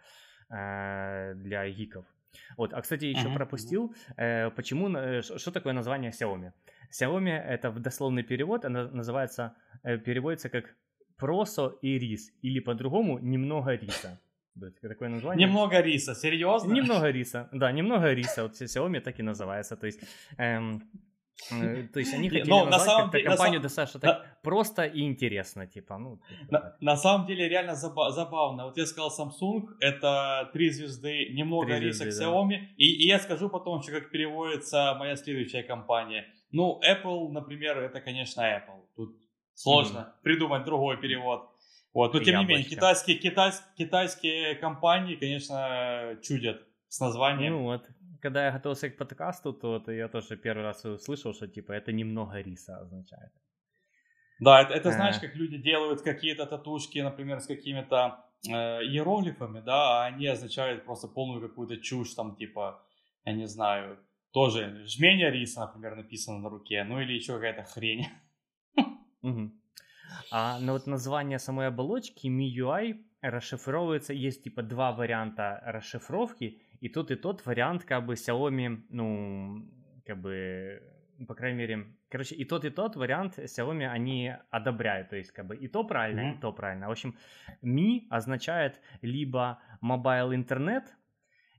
э, для гиков. Вот, а кстати, еще uh-huh. пропустил, э, почему, э, что такое название Xiaomi? Xiaomi это в дословный перевод, она называется, э, переводится как просо и рис, или по-другому немного риса. Такое название. Немного риса, серьезно? Немного риса, да, немного риса. Вот Xiaomi так и называется. То есть эм, то есть они хотели Но назвать на самом деле, компанию на достаточно так на... просто и интересно, типа, ну. Типа на, на самом деле реально заба- забавно. Вот я сказал Samsung, это три звезды, немного звезды, Xiaomi, да. и, и я скажу потом еще, как переводится моя следующая компания. Ну, Apple, например, это, конечно, Apple. Тут сложно mm-hmm. придумать другой перевод. Вот, но тем Яблочко. не менее, китайские, китайс, китайские компании, конечно, чудят с названием. Ну вот, когда я готовился к подкасту, то, то я тоже первый раз услышал, что типа это немного риса означает. Да, это, это знаешь, как люди делают какие-то татушки, например, с какими-то э, иероглифами, да, а они означают просто полную какую-то чушь, там, типа, я не знаю, тоже жмение риса, например, написано на руке, ну или еще какая-то хрень. А на вот название самой оболочки MIUI расшифровывается, есть типа два варианта расшифровки, и тот, и тот вариант, как бы, Xiaomi, ну, как бы, по крайней мере, короче, и тот, и тот вариант Xiaomi они одобряют, то есть, как бы, и то правильно, mm-hmm. и то правильно. В общем, Mi означает либо mobile интернет,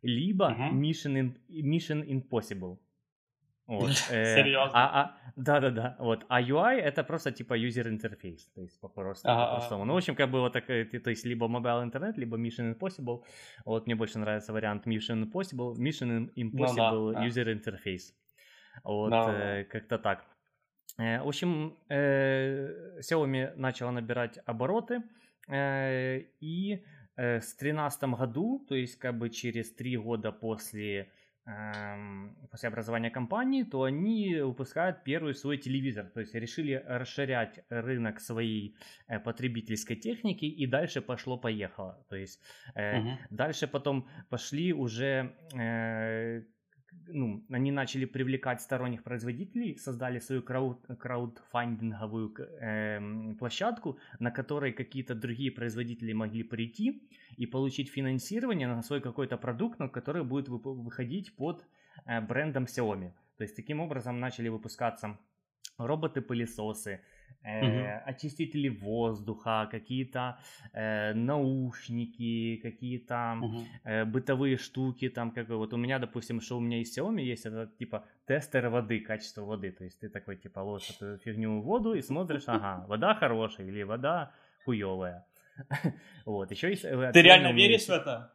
либо mm-hmm. mission, mission impossible. Вот. Э, Серьезно? А, а, да, да, да. Вот. А UI это просто типа user interface, то есть по-простому. Ага, по-простому. Ну, в общем, как бы вот так, то есть либо mobile интернет, либо Mission Impossible. Вот мне больше нравится вариант Mission Impossible, Mission Impossible ну, да, user да. interface. Вот, да, э, как-то так. Э, в общем, э, Xiaomi начала набирать обороты, э, и э, с 2013 году, то есть как бы через три года после после образования компании, то они выпускают первый свой телевизор. То есть решили расширять рынок своей э, потребительской техники и дальше пошло-поехало. То есть uh-huh. дальше потом пошли уже э, ну, они начали привлекать сторонних производителей, создали свою крауд, краудфандинговую э, площадку, на которой какие-то другие производители могли прийти и получить финансирование на свой какой-то продукт, на который будет выходить под э, брендом Xiaomi. То есть таким образом начали выпускаться роботы-пылесосы, э, очистители воздуха, какие-то э, наушники, какие-то угу. э, бытовые штуки, там как вот у меня, допустим, что у меня из Xiaomi есть, это типа тестер воды, качество воды, то есть ты такой типа ложишь эту фигню в воду и смотришь, ага, вода хорошая или вода хуевая. Вот, еще есть... Э, ты реально веришь в это?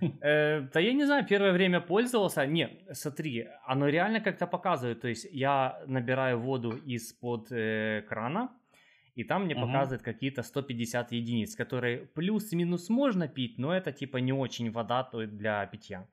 Э, да я не знаю, первое время пользовался. Не, смотри, оно реально как-то показывает. То есть я набираю воду из-под э, крана, и там мне показывает какие-то 150 единиц, которые плюс-минус можно пить, но это типа не очень вода для питья.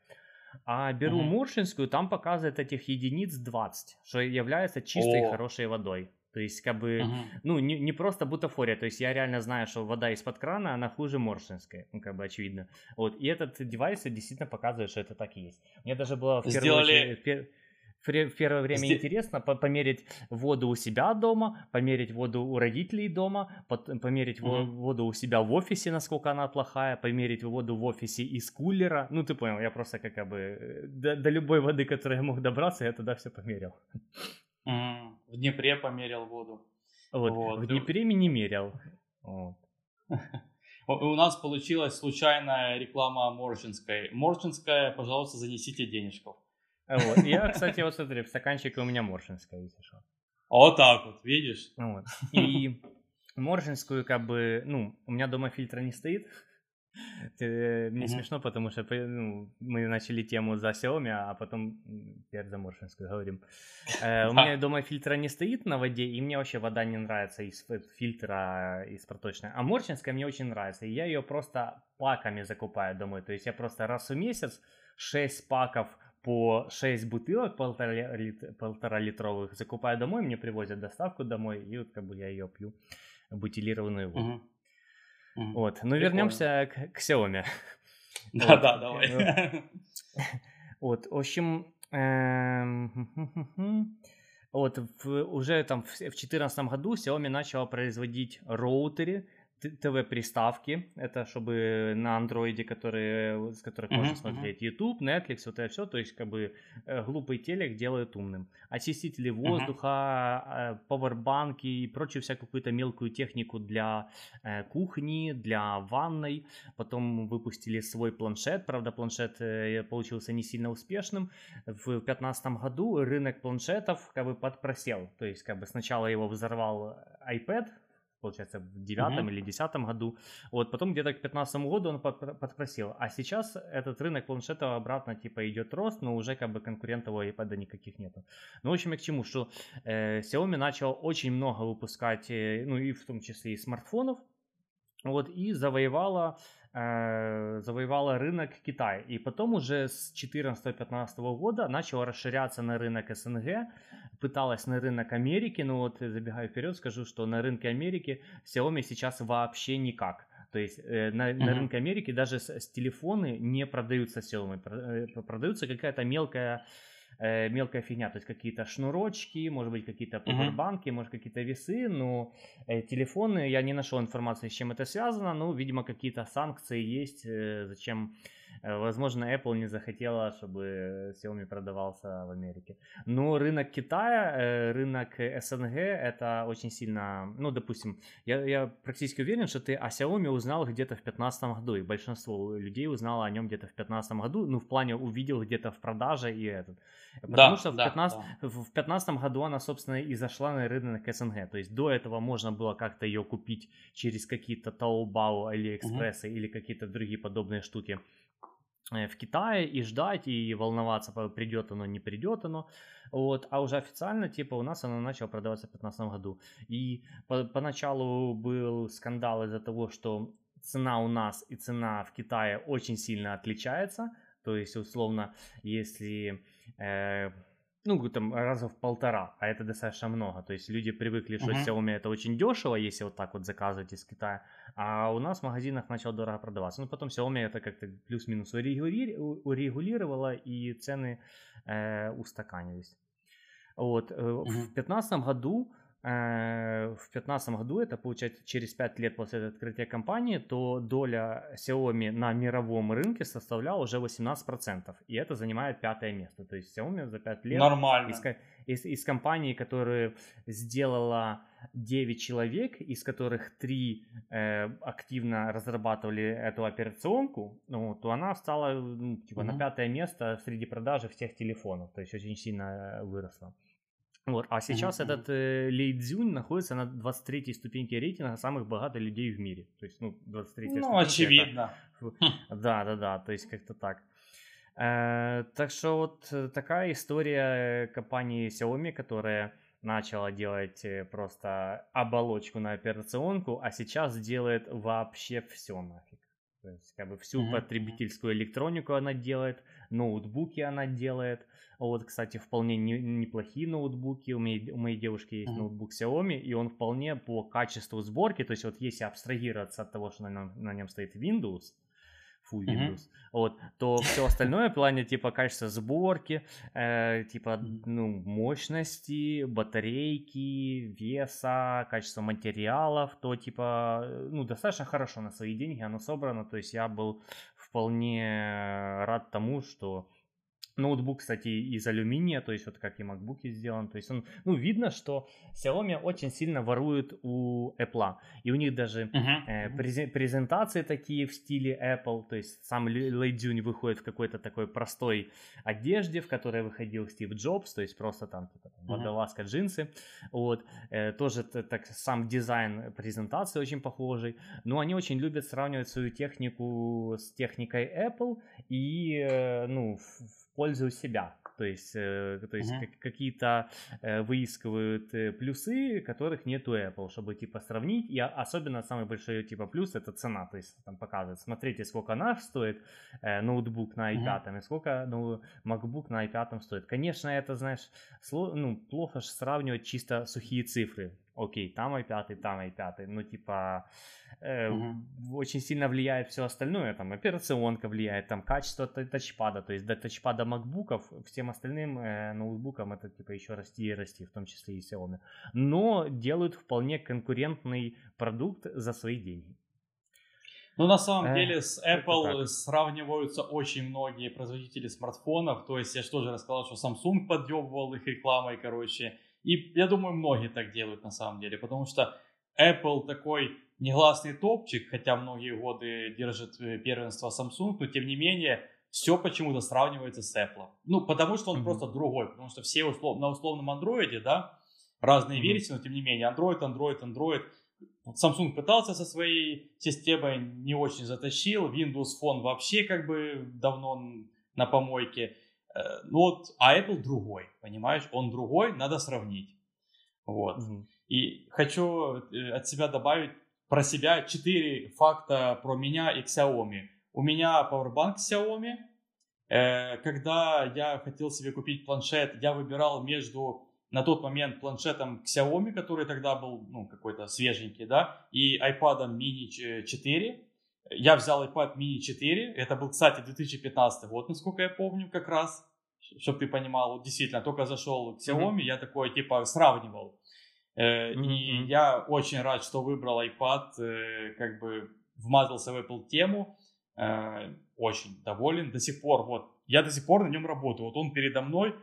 А беру моршинскую, там показывает этих единиц 20, что является чистой хорошей водой. То есть, как бы, uh-huh. ну, не, не просто бутафория. То есть, я реально знаю, что вода из-под крана, она хуже моршинской. Ну, как бы, очевидно. Вот. И этот девайс действительно показывает, что это так и есть. Мне даже было в Сделали... первую в первое время Сде... интересно померить воду у себя дома, померить воду у родителей дома, померить угу. воду у себя в офисе, насколько она плохая, померить воду в офисе из кулера. Ну, ты понял, я просто как бы э, до, до любой воды, которой я мог добраться, я туда все померил. В Днепре померил воду. Вот. вот. В Днепре не мерил. Вот. У нас получилась случайная реклама Морчинской. Морчинская, пожалуйста, занесите денежков. Вот. Я, кстати, вот смотри, в стаканчике у меня Моршинская, если что. Вот так вот, видишь? Вот. И Моршинскую, как бы, ну, у меня дома фильтра не стоит, Мне mm-hmm. смешно, потому что ну, мы начали тему за Xiaomi, а потом теперь за Моршинскую говорим. Э, у меня дома фильтра не стоит на воде, и мне вообще вода не нравится из фильтра, из проточной. А Моршинская мне очень нравится, и я ее просто паками закупаю домой. То есть я просто раз в месяц 6 паков по 6 бутылок полтора, лит, полтора литровых закупаю домой, мне привозят доставку домой, и вот как бы я ее пью, бутилированную воду. Mm-hmm. Mm-hmm. Вот, ну вернемся к, к Xiaomi. Да, да, давай. Вот, в общем, эм, вот уже там в 2014 году Xiaomi начала производить роутеры ТВ-приставки, это чтобы на андроиде, которые, с которых uh-huh, можно смотреть uh-huh. YouTube, Netflix, вот это все, то есть как бы э, глупый телек делают умным. Очистители воздуха, uh-huh. пауэрбанки и прочую всякую какую-то мелкую технику для э, кухни, для ванной. Потом выпустили свой планшет, правда планшет э, получился не сильно успешным. В 2015 году рынок планшетов как бы подпросел, то есть как бы сначала его взорвал iPad, получается, в девятом mm-hmm. или десятом году. Вот, потом где-то к пятнадцатому году он подпросил. А сейчас этот рынок планшетов обратно, типа, идет рост, но уже как бы конкурентов у iPad никаких нету. Ну, в общем, я к чему, что э, Xiaomi начал очень много выпускать, э, ну, и в том числе и смартфонов, вот, и завоевала завоевала рынок Китая. И потом уже с 2014-2015 года начала расширяться на рынок СНГ, пыталась на рынок Америки, но вот забегая вперед, скажу, что на рынке Америки Xiaomi сейчас вообще никак. То есть э, на, uh-huh. на рынке Америки даже с, с телефоны не продаются Xiaomi, э, продаются какая-то мелкая э, мелкая фигня, то есть какие-то шнурочки, может быть какие-то пауэрбанки, uh-huh. может какие-то весы, но э, телефоны, я не нашел информации, с чем это связано, но, видимо, какие-то санкции есть, э, зачем возможно, Apple не захотела, чтобы Xiaomi продавался в Америке. Но рынок Китая, э, рынок СНГ, это очень сильно, ну, допустим, я, я практически уверен, что ты о Xiaomi узнал где-то в 2015 году, и большинство людей узнало о нем где-то в 2015 году, ну, в плане увидел где-то в продаже и этот. Потому да, что в, да, 15, да. в 2015 году она, собственно, и зашла на рынок СНГ. То есть до этого можно было как-то ее купить через какие-то Taobao, AliExpress угу. или какие-то другие подобные штуки. Э, в Китае и ждать, и волноваться, придет оно, не придет оно. Вот, а уже официально, типа, у нас оно начало продаваться в 2015 году. И по поначалу был скандал из-за того, что цена у нас и цена в Китае очень сильно отличается. То есть, условно, если э, ну, там, раза в полтора, а это достаточно много. То есть люди привыкли, что uh-huh. Xiaomi это очень дешево, если вот так вот заказывать из Китая, а у нас в магазинах начал дорого продаваться. Ну, потом Xiaomi это как-то плюс-минус урегулировала, и цены э, устаканились. Вот. Uh-huh. В 2015 году в 2015 году, это получается через 5 лет после открытия компании, то доля Xiaomi на мировом рынке составляла уже 18%. И это занимает пятое место. То есть Xiaomi за 5 лет Нормально. Из, из, из компании, которая сделала 9 человек, из которых 3 э, активно разрабатывали эту операционку, ну, то она стала ну, типа, угу. на пятое место среди продажи всех телефонов. То есть очень сильно э, выросла. Вот. А сейчас mm-hmm. этот э, Ли Цзюнь находится на 23-й ступеньке рейтинга самых богатых людей в мире. То есть, ну, 23 Ну, очевидно. Это... Да, да, да, то есть как-то так. Э, так что вот э, такая история компании Xiaomi, которая начала делать э, просто оболочку на операционку, а сейчас делает вообще все нафиг. То есть как бы всю mm-hmm. потребительскую электронику она делает, ноутбуки она делает. Вот, кстати, вполне не, неплохие ноутбуки. У моей, у моей девушки есть mm-hmm. ноутбук Xiaomi, и он вполне по качеству сборки, то есть вот если абстрагироваться от того, что на нем, на нем стоит Windows, full Windows, mm-hmm. вот, то все остальное в плане типа качества сборки, э, типа ну мощности, батарейки, веса, качества материалов, то типа ну достаточно хорошо на свои деньги оно собрано, то есть я был вполне рад тому, что Ноутбук, кстати, из алюминия, то есть вот как и макбуки сделан. То есть он, ну, видно, что Xiaomi очень сильно ворует у Apple. И у них даже uh-huh. э, презентации такие в стиле Apple. То есть сам Лэй выходит в какой-то такой простой одежде, в которой выходил Стив Джобс. То есть просто там типа там, водолазка, джинсы. Вот. Э, тоже так сам дизайн презентации очень похожий. Но они очень любят сравнивать свою технику с техникой Apple. И, э, ну, пользу себя. То есть, э, то есть uh-huh. какие-то э, выискивают э, плюсы, которых нет у Apple, чтобы типа сравнить. И особенно самый большой типа плюс это цена. То есть там показывают, смотрите, сколько наш стоит ноутбук на i5, uh-huh. и сколько ну, MacBook на i5 стоит. Конечно, это, знаешь, сло, ну, плохо сравнивать чисто сухие цифры окей, там i5, там i5, ну, типа, э, угу. очень сильно влияет все остальное, там, операционка влияет, там, качество тачпада, то есть до тачпада макбуков, всем остальным э, ноутбукам это, типа, еще расти и расти, в том числе и Xiaomi, но делают вполне конкурентный продукт за свои деньги. Ну, на самом э, деле, с Apple сравниваются очень многие производители смартфонов. То есть, я же тоже рассказал, что Samsung подъебывал их рекламой, короче. И я думаю, многие так делают на самом деле, потому что Apple такой негласный топчик, хотя многие годы держит э, первенство Samsung, но тем не менее все почему-то сравнивается с Apple. Ну, потому что он mm-hmm. просто другой, потому что все услов... на условном Android, да, разные mm-hmm. версии, но тем не менее Android, Android, Android. Samsung пытался со своей системой, не очень затащил, Windows Phone вообще как бы давно на помойке. Э, ну вот, а Apple другой, понимаешь? Он другой, надо сравнить. Вот. Угу. И хочу э, от себя добавить про себя 4 факта про меня и Xiaomi. У меня Powerbank Xiaomi. Э, когда я хотел себе купить планшет, я выбирал между на тот момент планшетом Xiaomi, который тогда был ну, какой-то свеженький, да, и iPad mini 4. Я взял iPad mini 4. Это был, кстати, 2015 год, насколько я помню, как раз чтобы ты понимал, вот действительно, только зашел к Xiaomi, mm-hmm. я такой, типа, сравнивал. Э, mm-hmm. И я очень рад, что выбрал iPad, э, как бы вмазался в Apple тему, э, очень доволен. До сих пор, вот, я до сих пор на нем работаю. Вот он передо мной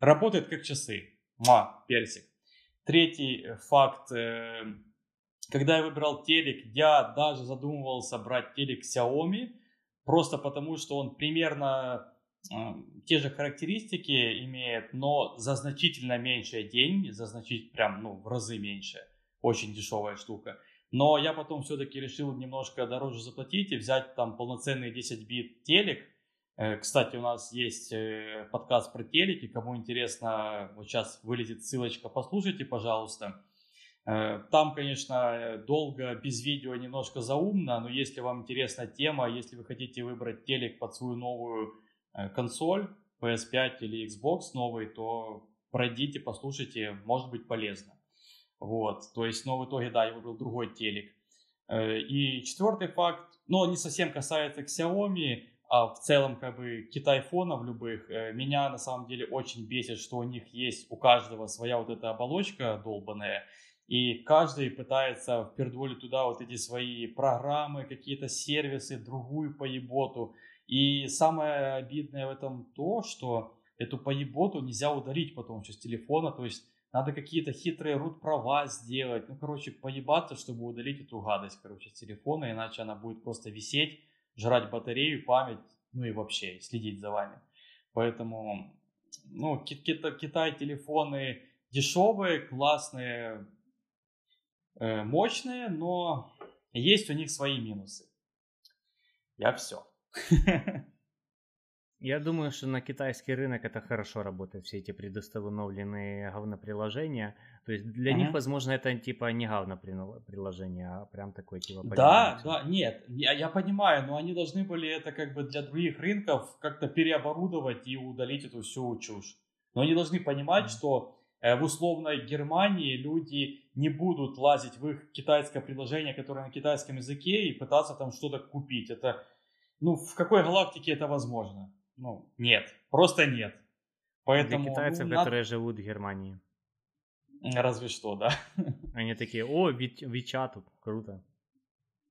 работает как часы. Ма, персик. Третий факт. Когда я выбрал телек, я даже задумывался брать телек Xiaomi, просто потому что он примерно те же характеристики имеет, но за значительно меньшие деньги, за значительно прям, ну, в разы меньше. Очень дешевая штука. Но я потом все-таки решил немножко дороже заплатить и взять там полноценный 10 бит телек. Э, кстати, у нас есть э, подкаст про телеки. Кому интересно, вот сейчас вылезет ссылочка, послушайте, пожалуйста. Э, там, конечно, долго, без видео, немножко заумно, но если вам интересна тема, если вы хотите выбрать телек под свою новую Э, консоль PS5 или Xbox новый, то пройдите, послушайте, может быть полезно. Вот, то есть, но в итоге, да, я выбрал другой телек. Э, и четвертый факт, но не совсем касается Xiaomi, а в целом как бы китайфонов любых, э, меня на самом деле очень бесит, что у них есть у каждого своя вот эта оболочка долбаная, и каждый пытается впердолить туда вот эти свои программы, какие-то сервисы, другую поеботу. И самое обидное в этом то, что эту поеботу нельзя удалить потом с телефона, то есть надо какие-то хитрые рут-права сделать. Ну, короче, поебаться, чтобы удалить эту гадость, короче, с телефона, иначе она будет просто висеть, жрать батарею, память, ну и вообще следить за вами. Поэтому, ну, Китай телефоны дешевые, классные, мощные, но есть у них свои минусы. Я все. Я думаю, что на китайский рынок это хорошо работает, все эти предустановленные говноприложения. То есть для uh-huh. них, возможно, это типа не говноприложение, а прям такой типа... Да, да, нет, я, я понимаю, но они должны были это как бы для других рынков как-то переоборудовать и удалить эту всю чушь. Но они должны понимать, uh-huh. что Э, в условной Германии люди не будут лазить в их китайское приложение, которое на китайском языке, и пытаться там что-то купить. Это, ну, в какой галактике это возможно? Ну, нет, просто нет. Поэтому, Для китайцев, ну, которые надо... живут в Германии. Разве что, да. Они такие, о, Вичат, круто.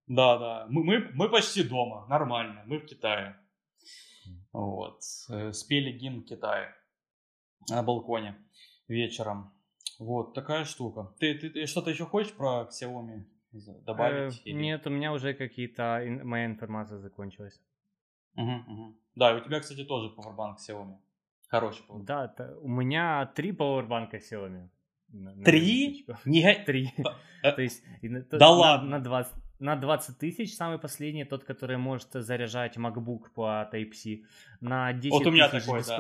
Да, да, мы, мы, мы почти дома, нормально, мы в Китае. Вот, э, спели гимн Китая на балконе вечером. Вот такая штука. Ты, ты, ты что-то еще хочешь про Xiaomi добавить? Э, или... Нет, у меня уже какие-то моя информация закончилась. Угу, угу. Да, и у тебя, кстати, тоже powerbank Xiaomi. Хороший powerbank. Да, это, у меня три powerbank Xiaomi. три? Не... Три. Э, то есть, да на, ладно. На 20, на 20 тысяч самый последний, тот, который может заряжать MacBook по Type-C. На 10 вот у меня такой, беспро...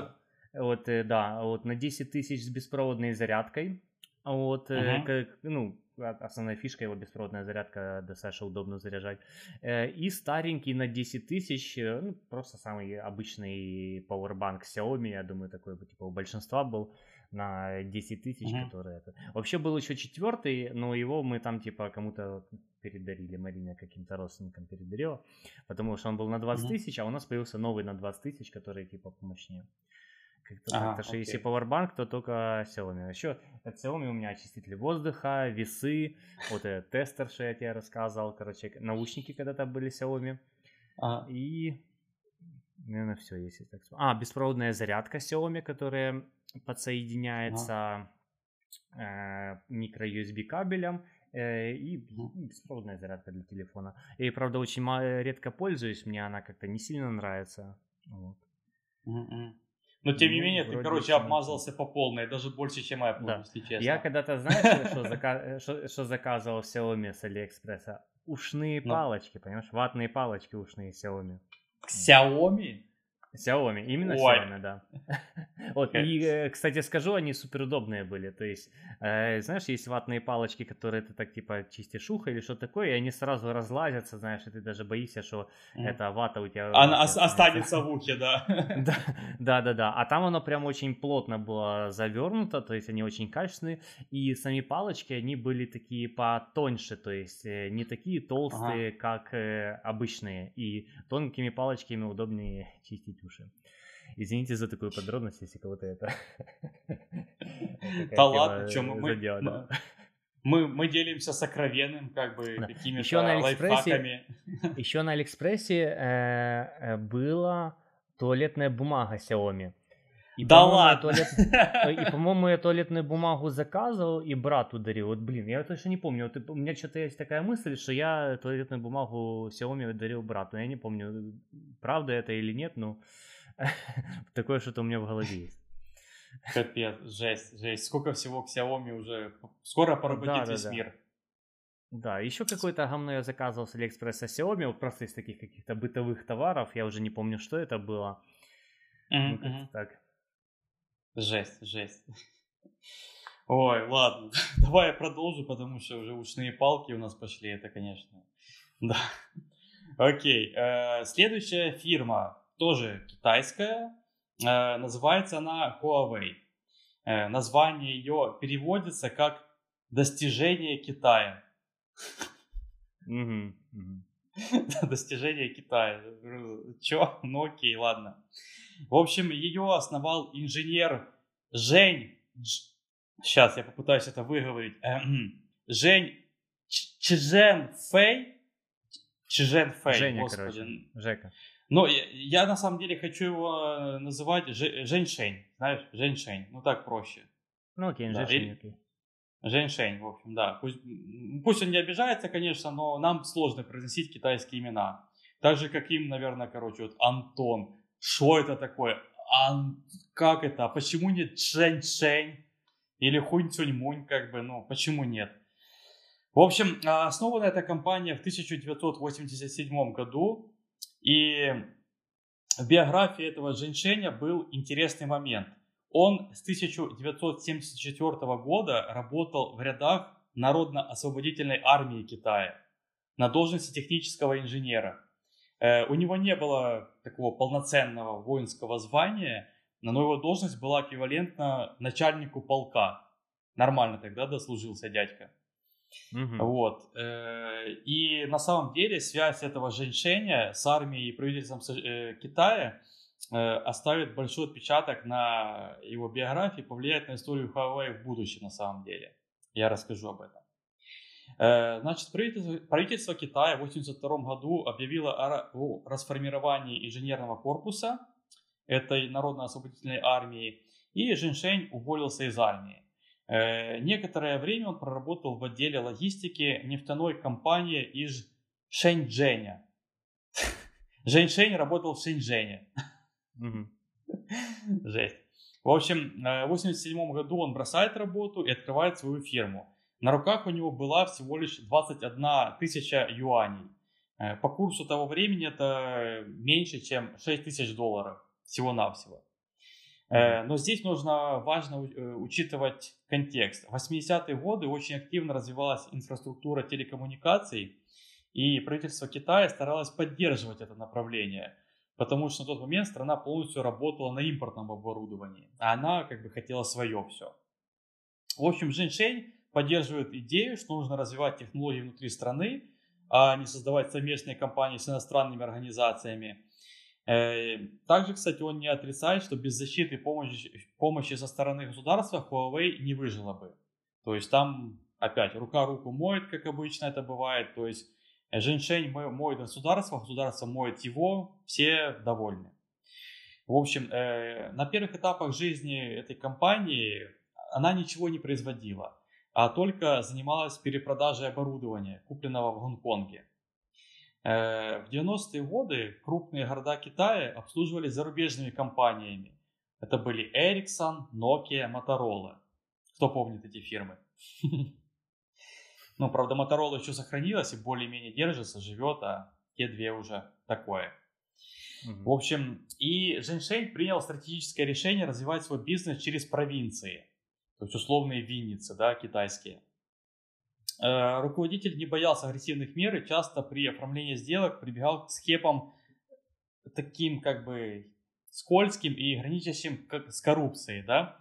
да. Вот, э, да, вот на 10 тысяч с беспроводной зарядкой. Вот, uh-huh. как, ну, основная фишка его беспроводная зарядка, достаточно удобно заряжать. Э, и старенький на 10 тысяч, ну, просто самый обычный powerbank Xiaomi, я думаю, такой типа у большинства был на 10 тысяч, uh-huh. который это. Вообще был еще четвертый, но его мы там типа кому-то передарили, Марина каким-то родственникам передарила, потому что он был на 20 uh-huh. тысяч, а у нас появился новый на 20 тысяч, который типа помощнее. Как-то ага, так. Что если Powerbank, то только Xiaomi. Еще от Xiaomi у меня очиститель воздуха, весы, вот этот тестер, что я тебе рассказывал, короче, наушники когда-то были Xiaomi. Ага. И, наверное, все, если так А, беспроводная зарядка Xiaomi, которая подсоединяется ага. э, микро-USB кабелем э, и ну, беспроводная зарядка для телефона. Я, правда, очень редко пользуюсь, мне она как-то не сильно нравится. Вот. Но тем не ну, менее, ты, короче, обмазался по полной, даже больше, чем Apple, да. если честно. Я когда-то, знаешь, что, зака... что, что заказывал Xiaomi с Алиэкспресса? Ушные ну. палочки, понимаешь? Ватные палочки ушные Xiaomi. Xiaomi? Xiaomi, именно Ой. Xiaomi, да. Вот, и, э, кстати, скажу, они супер удобные были. То есть, э, знаешь, есть ватные палочки, которые ты так типа чистишь ухо или что такое, и они сразу разлазятся, знаешь, и ты даже боишься, что mm. эта вата у тебя... Она останется в ухе, да. да. Да, да, А там оно прям очень плотно было завернуто, то есть они очень качественные, и сами палочки, они были такие потоньше, то есть э, не такие толстые, ага. как э, обычные, и тонкими палочками удобнее чистить уши. Извините за такую подробность, если кого-то это... Да ладно, что мы... Мы, мы делимся сокровенным, как бы, да. какими-то еще на лайфхаками. Еще на Алиэкспрессе э, э, была туалетная бумага Xiaomi. И, да ладно! Туалет... И, по-моему, я туалетную бумагу заказывал и брату дарил. Вот, блин, я точно не помню. Вот, у меня что-то есть такая мысль, что я туалетную бумагу Xiaomi дарил брату. Я не помню, правда это или нет, но такое что-то у меня в голове есть. Капец, жесть, жесть. Сколько всего Xiaomi уже. Скоро поработит да, весь да, мир. Да, еще какое-то говно я заказывал с Алиэкспресса Xiaomi, вот просто из таких каких-то бытовых товаров, я уже не помню, что это было. Mm-hmm. Ну, так. Жесть, жесть. Ой, ладно, давай я продолжу, потому что уже ушные палки у нас пошли, это, конечно, да. Окей, э, следующая фирма, тоже китайская, э, называется она Huawei. Э, название ее переводится как «Достижение Китая». Достижение Китая. Чё? Ну окей, ладно. В общем, ее основал инженер Жень... Сейчас я попытаюсь это выговорить. Жень Чжен Фэй. Чжен Фэй, Женя, господи. короче. Жека. Но я, я на самом деле хочу его э, называть Ж, Женьшень, знаешь, Женьшень, ну так проще. Ну окей, Да, Женя, или- окей. Женьшень, в общем, да. Пусть, пусть он не обижается, конечно, но нам сложно произносить китайские имена. Так же, как им, наверное, короче, вот Антон. Что это такое? Ан... Как это? А Почему нет Шень-Шень? Или Хунь-Цунь-Мунь, как бы, ну, почему нет? В общем, а, основана эта компания в 1987 году, и в биографии этого Женьшеня был интересный момент. Он с 1974 года работал в рядах Народно-освободительной армии Китая на должности технического инженера. Э, У него не было такого полноценного воинского звания, но его должность была эквивалентна начальнику полка. Нормально тогда дослужился дядька. Мгм. Вот. э, И на самом деле связь этого Женьшеня с армией и правительством э, Китая оставит большой отпечаток на его биографии, повлияет на историю Huawei в будущем на самом деле. Я расскажу об этом. Э, Значит, правительство, правительство Китая в 1982 году объявило о расформировании инженерного корпуса этой народно-освободительной армии, и Женьшень уволился из армии. Э, Некоторое время он проработал в отделе логистики нефтяной компании из Шэньчжэня. Женьшень работал в Шэньчжэне. Жесть. В общем, э, в 87 году он бросает работу и открывает свою фирму. На руках у него была всего лишь 21 тысяча юаней. Э, По курсу того времени это меньше, чем 6 тысяч долларов всего-навсего. Э, Но здесь нужно важно учитывать контекст. В 80-е годы очень активно развивалась инфраструктура телекоммуникаций, и правительство Китая старалось поддерживать это направление, потому что на тот момент страна полностью работала на импортном оборудовании, а она как бы хотела свое все. В общем, Женьшень поддерживает идею, что нужно развивать технологии внутри страны, а не создавать совместные компании с иностранными организациями. Э, Также, кстати, он не отрицает, что без защиты и помощи, помощи со стороны государства Huawei не выжила бы. То есть там опять рука руку моет, как обычно это бывает. То есть Женьшень мо- моет государство, государство моет его, все довольны. В общем, э, на первых этапах жизни этой компании она ничего не производила, а только занималась перепродажей оборудования, купленного в Гонконге. Э, В 90-е годы крупные города Китая обслуживались зарубежными компаниями. Это были Ericsson, Nokia, Motorola. Кто помнит эти фирмы? Ну, правда, Motorola еще сохранилась и более-менее держится, живет, а те две уже такое. Мгм. В общем, и Женьшень принял стратегическое решение развивать свой бизнес через провинции. То есть условные Винницы, да, китайские. Э, Руководитель не боялся агрессивных мер и часто при оформлении сделок прибегал к схемам таким как бы скользким и граничащим как с коррупцией, да.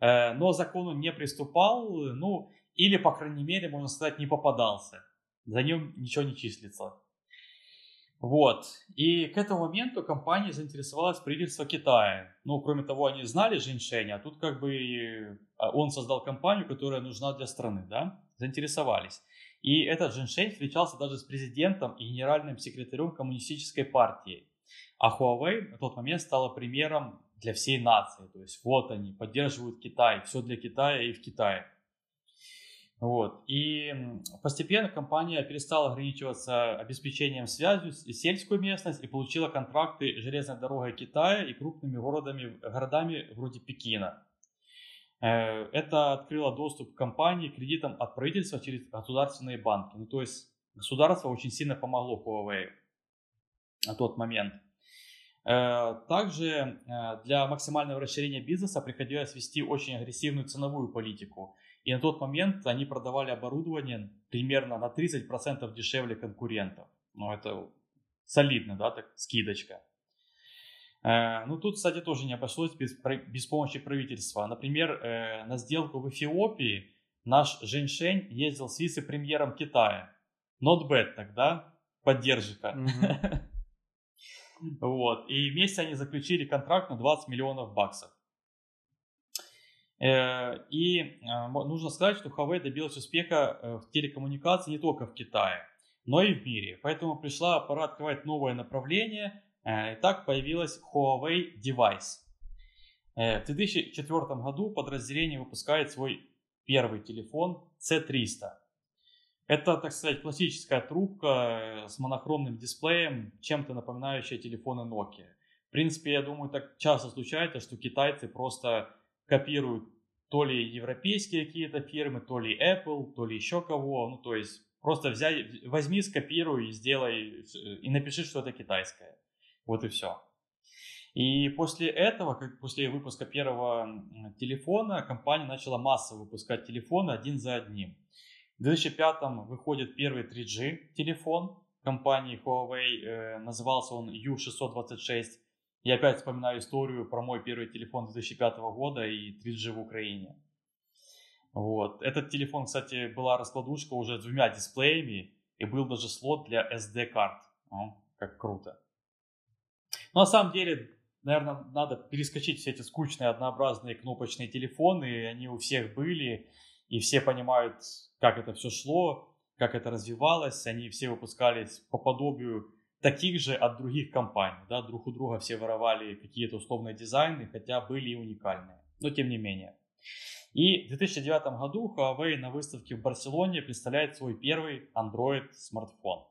Э, Но закону не приступал, ну, или, по крайней мере, можно сказать, не попадался. За ним ничего не числится. Вот. И к этому моменту компания заинтересовалась правительство Китая. Ну, кроме того, они знали Женьшеня, а тут как бы а, он создал компанию, которая нужна для страны, да? Заинтересовались. И этот Женьшень встречался даже с президентом и генеральным секретарем коммунистической партии. А Huawei на тот момент стала примером для всей нации. То есть вот они, поддерживают Китай, все для Китая и в Китае. Вот. И постепенно компания перестала ограничиваться обеспечением связью с сельскую местность и получила контракты с железной дорогой Китая и крупными городами, городами вроде Пекина. Э, Это открыло доступ к компании кредитам от правительства через государственные банки. Ну, то есть государство очень сильно помогло Huawei на тот момент. Э, Также э, для максимального расширения бизнеса приходилось вести очень агрессивную ценовую политику. И на тот момент они продавали оборудование примерно на 30% дешевле конкурентов. Ну, это солидно, да, так, скидочка. Э, Ну, тут, кстати, тоже не обошлось без, без помощи правительства. Например, э, на сделку в Эфиопии наш Женьшень ездил с вице-премьером Китая. Not bad тогда. поддержка. Вот. И вместе они заключили контракт на 20 миллионов баксов. Э, и э, нужно сказать, что Huawei добилась успеха э, в телекоммуникации не только в Китае, но и в мире. Поэтому пришла пора открывать новое направление. И так появилась Huawei Device. В 2004 году подразделение выпускает свой первый телефон C300. Это, так сказать, классическая трубка с монохромным дисплеем, чем-то напоминающая телефоны Nokia. В принципе, я думаю, так часто случается, что китайцы просто копируют то ли европейские какие-то фирмы, то ли Apple, то ли еще кого. Ну, то есть просто взять, возьми, скопируй и сделай, и напиши, что это китайское. Вот и все. И после этого, как после выпуска первого телефона, компания начала массово выпускать телефоны один за одним. В 2005 выходит первый 3G телефон компании Huawei, э, назывался он U626. Я опять вспоминаю историю про мой первый телефон 2005 года и 3G в Украине. Вот. Этот телефон, кстати, была раскладушка уже с двумя дисплеями и был даже слот для SD-карт. О, как круто. Но на самом деле, наверное, надо перескочить все эти скучные однообразные кнопочные телефоны. Они у всех были, и все понимают, как это все шло, как это развивалось. Они все выпускались по подобию таких же от других компаний. Да, друг у друга все воровали какие-то условные дизайны, хотя были и уникальные. Но тем не менее. И в 2009 году Huawei на выставке в Барселоне представляет свой первый Android смартфон.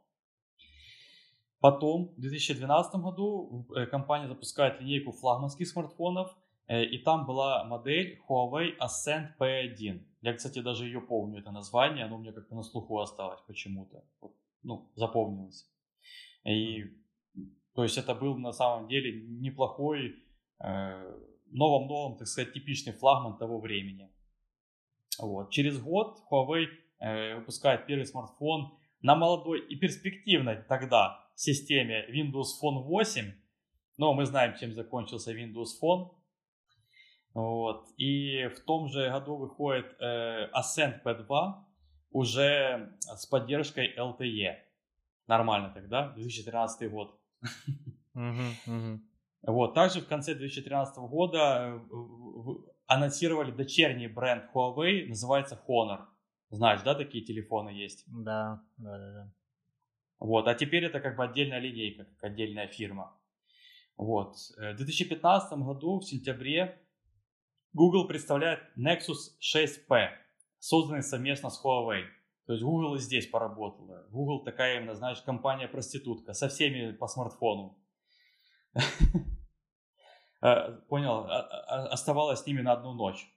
Потом в 2012 году э, компания запускает линейку флагманских смартфонов, э, и там была модель Huawei Ascend P1. Я, кстати, даже ее помню, это название, оно у меня как-то на слуху осталось почему-то. Ну, запомнилось. И, то есть это был на самом деле неплохой, э, новом-новом, так сказать, типичный флагман того времени. Вот. Через год Huawei э, выпускает первый смартфон на молодой и перспективной тогда системе Windows Phone 8. Но мы знаем, чем закончился Windows Phone. Вот. И в том же году выходит э, Ascend P2 уже с поддержкой LTE нормально тогда, 2013 год. Вот, также в конце 2013 года э, анонсировали дочерний бренд Huawei, называется Honor. Знаешь, да, такие телефоны есть? Да, да, да, да. Вот, а теперь это как бы отдельная линейка, как отдельная фирма. Вот. Э, в 2015 году, в сентябре, Google представляет Nexus 6P, созданный совместно с Huawei. То есть Google и здесь поработала. Google такая именно, знаешь, компания-проститутка со всеми по смартфону. Э, понял, а, а, оставалась с ними на одну ночь.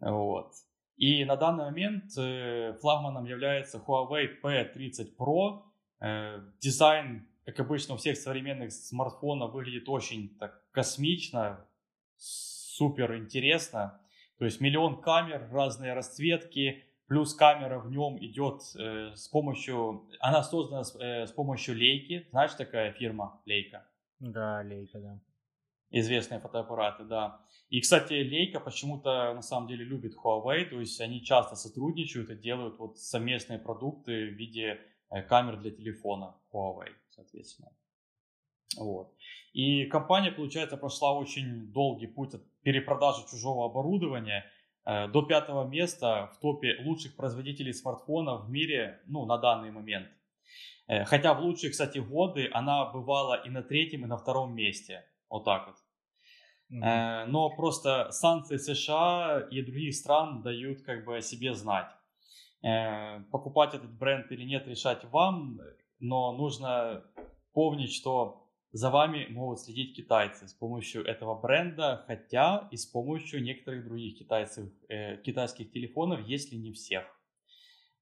Вот. И на данный момент э, флагманом является Huawei P30 Pro. Э, дизайн, как обычно у всех современных смартфонов, выглядит очень так космично, супер интересно. То есть миллион камер, разные расцветки, Плюс камера в нем идет э, с помощью, она создана с, э, с помощью лейки. Знаешь, такая фирма Лейка? Да, Лейка, да. Известные фотоаппараты, да. И, кстати, Лейка почему-то на самом деле любит Huawei, то есть они часто сотрудничают и делают вот совместные продукты в виде э, камер для телефона Huawei, соответственно. Вот. И компания, получается, прошла очень долгий путь от перепродажи чужого оборудования – до пятого места в топе лучших производителей смартфонов в мире ну, на данный момент. Э, хотя в лучшие, кстати, годы она бывала и на третьем, и на втором месте. Вот так вот. Mm-hmm. Но просто санкции США и других стран дают как бы о себе знать. Покупать этот бренд или нет, решать вам, но нужно помнить, что за вами могут следить китайцы с помощью этого бренда, хотя и с помощью некоторых других китайцев, э, китайских телефонов, если не всех.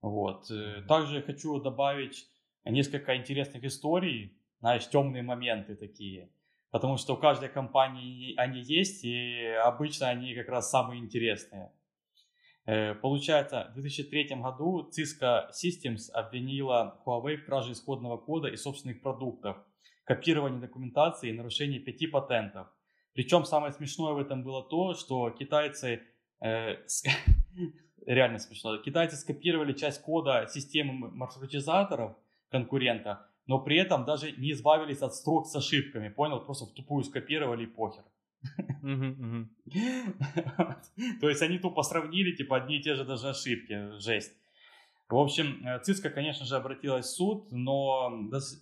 Вот. Э, также хочу добавить несколько интересных историй, знаешь, темные моменты такие. Потому что у каждой компании они есть, и обычно они как раз самые интересные. Э, получается, в 2003 году Cisco Systems обвинила Huawei в краже исходного кода и собственных продуктов – копирование документации и нарушение пяти патентов. Причем самое смешное в этом было то, что китайцы, э, реально смешно, китайцы скопировали часть кода системы маршрутизаторов конкурента, но при этом даже не избавились от строк с ошибками, понял? Просто в тупую скопировали и похер. То есть они тупо сравнили, типа, одни и те же даже ошибки, жесть. В общем, э, ЦИСКО, конечно же, обратилась в суд, но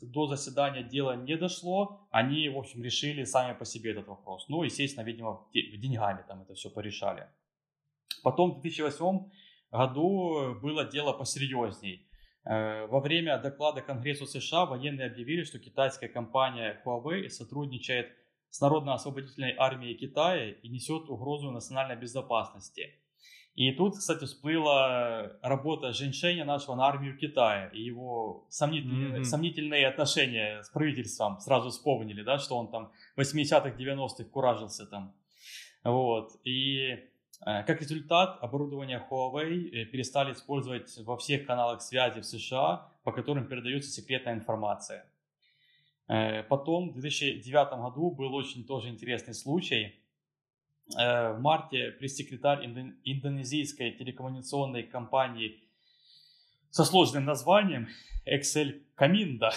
до заседания дела не дошло. Они, в общем, решили сами по себе этот вопрос. Ну, естественно, видимо, деньгами там это все порешали. Потом в 2008 году было дело посерьезней. Э, во время доклада Конгрессу США военные объявили, что китайская компания Huawei сотрудничает с Народно-освободительной армией Китая и несет угрозу национальной безопасности – и тут, кстати, всплыла работа Женьшеня нашего на армию Китая и его сомнительные, mm-hmm. сомнительные отношения с правительством. Сразу вспомнили, да, что он там в 80-х, 90-х куражился там. Вот. И э, как результат, оборудование Huawei э, перестали использовать во всех каналах связи в США, по которым передается секретная информация. Э, потом, в 2009 году был очень тоже интересный случай – в марте пресс-секретарь индонезийской телекоммуникационной компании со сложным названием Excel Каминда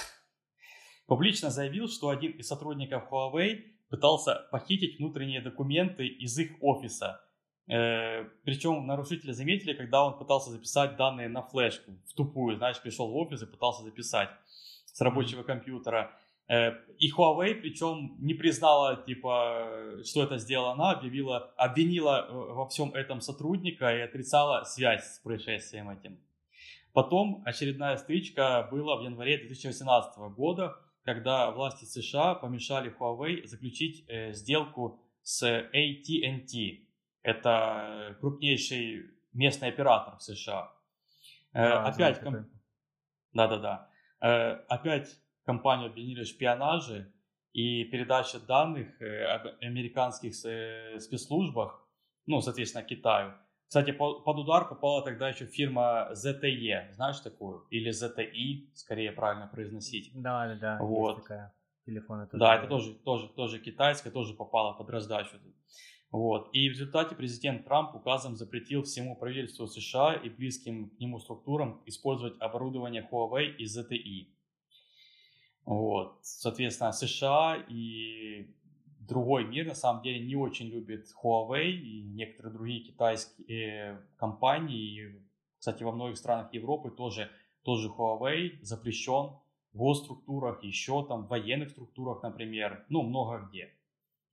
публично заявил, что один из сотрудников Huawei пытался похитить внутренние документы из их офиса. Э, причем нарушители заметили, когда он пытался записать данные на флешку, в тупую, знаешь, пришел в офис и пытался записать с рабочего компьютера. Э, и Huawei, причем не признала, типа, что это сделала она, объявила, обвинила э, во всем этом сотрудника и отрицала связь с происшествием этим. Потом очередная стычка была в январе 2018 года, когда власти США помешали Huawei заключить э, сделку с AT&T. Это крупнейший местный оператор в США. Да, опять... Да-да-да. Опять компанию обвинили в шпионаже и передаче данных э, об американских э, спецслужбах, ну, соответственно, Китаю. Кстати, под удар попала тогда еще фирма ZTE, знаешь такую? Или ZTI, скорее правильно произносить. Да, да, да. Вот. Есть такая. Телефоны тоже. Да, это тоже, тоже, тоже китайская, тоже попала под раздачу. Вот. И в результате президент Трамп указом запретил всему правительству США и близким к нему структурам использовать оборудование Huawei и ZTE. Вот. Соответственно, США и другой мир на самом деле не очень любит Huawei и некоторые другие китайские компании. Кстати, во многих странах Европы тоже, тоже Huawei запрещен в госструктурах, еще там в военных структурах, например, ну, много где.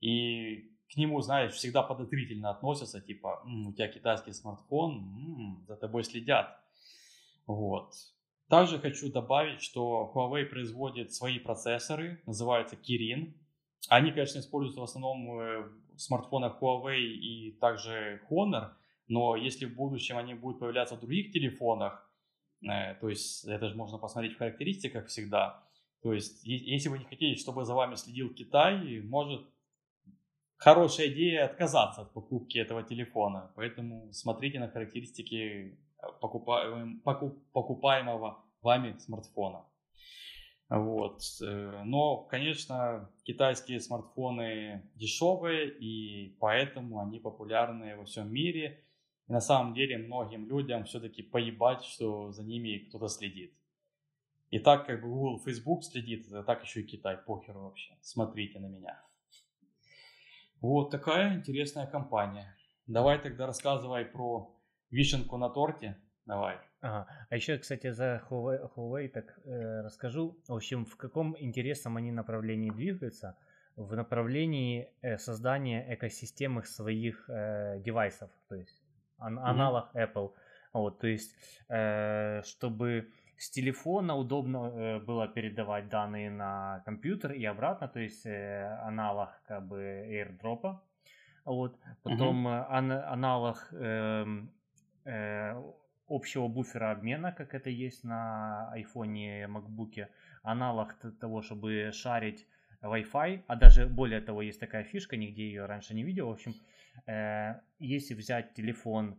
И к нему, знаешь, всегда подозрительно относятся, типа, у тебя китайский смартфон, м-м, за тобой следят. Вот. Также хочу добавить, что Huawei производит свои процессоры, называются Kirin. Они, конечно, используются в основном э, в смартфонах Huawei и также Honor, но если в будущем они будут появляться в других телефонах, э, то есть это же можно посмотреть в характеристиках всегда, то есть если вы не хотите, чтобы за вами следил Китай, может хорошая идея отказаться от покупки этого телефона. Поэтому смотрите на характеристики покупаем, покуп, покупаемого вами смартфона. Вот. Э, но, конечно, китайские смартфоны дешевые, и поэтому они популярны во всем мире. И на самом деле многим людям все-таки поебать, что за ними кто-то следит. И так как Google, Facebook следит, так еще и Китай, похер вообще. Смотрите на меня. Вот такая интересная компания. Давай тогда рассказывай про вишенку на торте. Давай. Ага. А еще, кстати, за Huawei, Huawei так э, расскажу. В общем, в каком интересном они направлении двигаются? В направлении э, создания экосистемы своих э, девайсов, то есть ан- mm-hmm. аналог Apple. Вот, то есть, э, чтобы с телефона удобно э, было передавать данные на компьютер и обратно, то есть э, аналог как бы AirDrop. Вот, потом mm-hmm. ан- аналог э, э, общего буфера обмена, как это есть на айфоне, MacBook, аналог того, чтобы шарить Wi-Fi, а даже более того, есть такая фишка, нигде ее раньше не видел. В общем, э, если взять телефон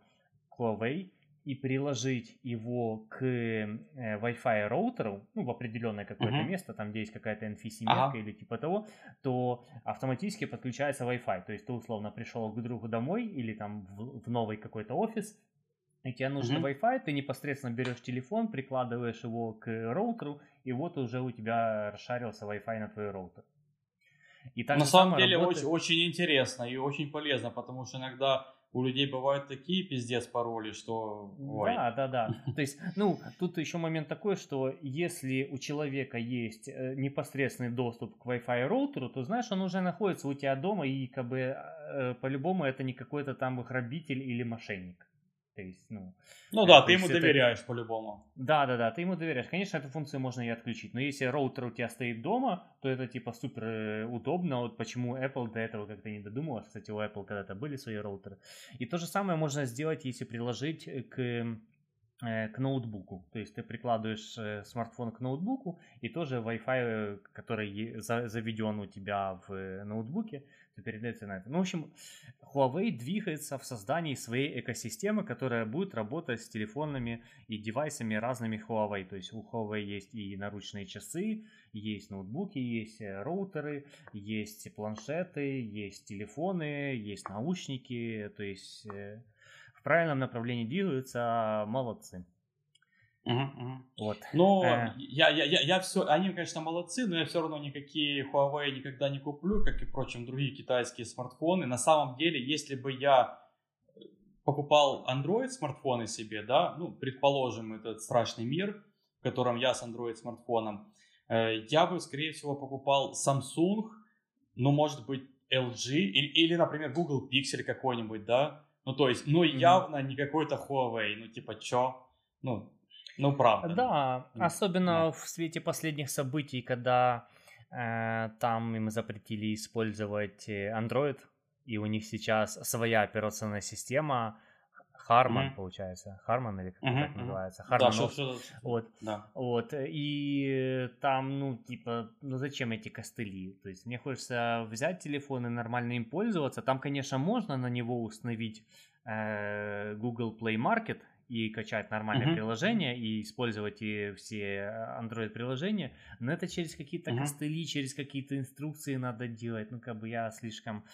Huawei и приложить его к э, Wi-Fi роутеру, ну, в определенное какое-то uh-huh. место, там, где есть какая-то NFC-метка uh-huh. или типа того, то автоматически подключается Wi-Fi. То есть ты условно пришел к другу домой или там в, в новый какой-то офис, и тебе нужен mm-hmm. Wi-Fi, ты непосредственно берешь телефон, прикладываешь его к роутеру, и вот уже у тебя расшарился Wi-Fi на твой роутер. И так на самом деле работает... очень, очень интересно и очень полезно, потому что иногда у людей бывают такие пиздец пароли, что... Ой. Да, да, да. То есть, ну, тут еще момент такой, что если у человека есть э, непосредственный доступ к Wi-Fi роутеру, то, знаешь, он уже находится у тебя дома, и как бы э, по-любому это не какой-то там грабитель или мошенник. То есть, ну... Ну да, ты ему доверяешь это... по-любому. Да, да, да, ты ему доверяешь. Конечно, эту функцию можно и отключить, но если роутер у тебя стоит дома, то это типа супер э, удобно. Вот почему Apple до этого как-то не додумалась. Кстати, у Apple когда-то были свои роутеры. И то же самое можно сделать, если приложить к э, к ноутбуку. То есть ты прикладываешь э, смартфон к ноутбуку и тоже Wi-Fi, который заведен у тебя в ноутбуке, передается на это. Ну, в общем, Huawei двигается в создании своей экосистемы, которая будет работать с телефонами и девайсами разными Huawei. То есть у Huawei есть и наручные часы, есть ноутбуки, есть э, роутеры, есть планшеты, есть телефоны, есть наушники. То есть э, в правильном направлении двигаются, молодцы. Угу, угу. Вот. Но э. я, я, я, я все, они, конечно, молодцы, но я все равно никакие Huawei никогда не куплю, как и, впрочем, другие китайские смартфоны. На самом деле, если бы я покупал Android смартфоны себе, да, ну, предположим, этот страшный мир, в котором я с Android смартфоном, э, я бы, скорее всего, покупал Samsung, ну, может быть, LG или, или например, Google Pixel какой-нибудь, да, ну, то есть, ну, явно mm-hmm. не какой-то Huawei, ну, типа, чё, ну, ну, правда. Да, особенно да. в свете последних событий, когда э, там им запретили использовать э, Android, и у них сейчас своя операционная система, Харман, mm-hmm. получается. Харман или как mm-hmm. так называется? Харман. Да, что, вот. Да. вот. И там, ну, типа, ну зачем эти костыли? То есть мне хочется взять телефон и нормально им пользоваться. Там, конечно, можно на него установить э, Google Play Market и качать нормальное uh-huh. приложение и использовать и все э, Android приложения, но это через какие-то uh-huh. костыли, через какие-то инструкции надо делать. Ну, как бы я слишком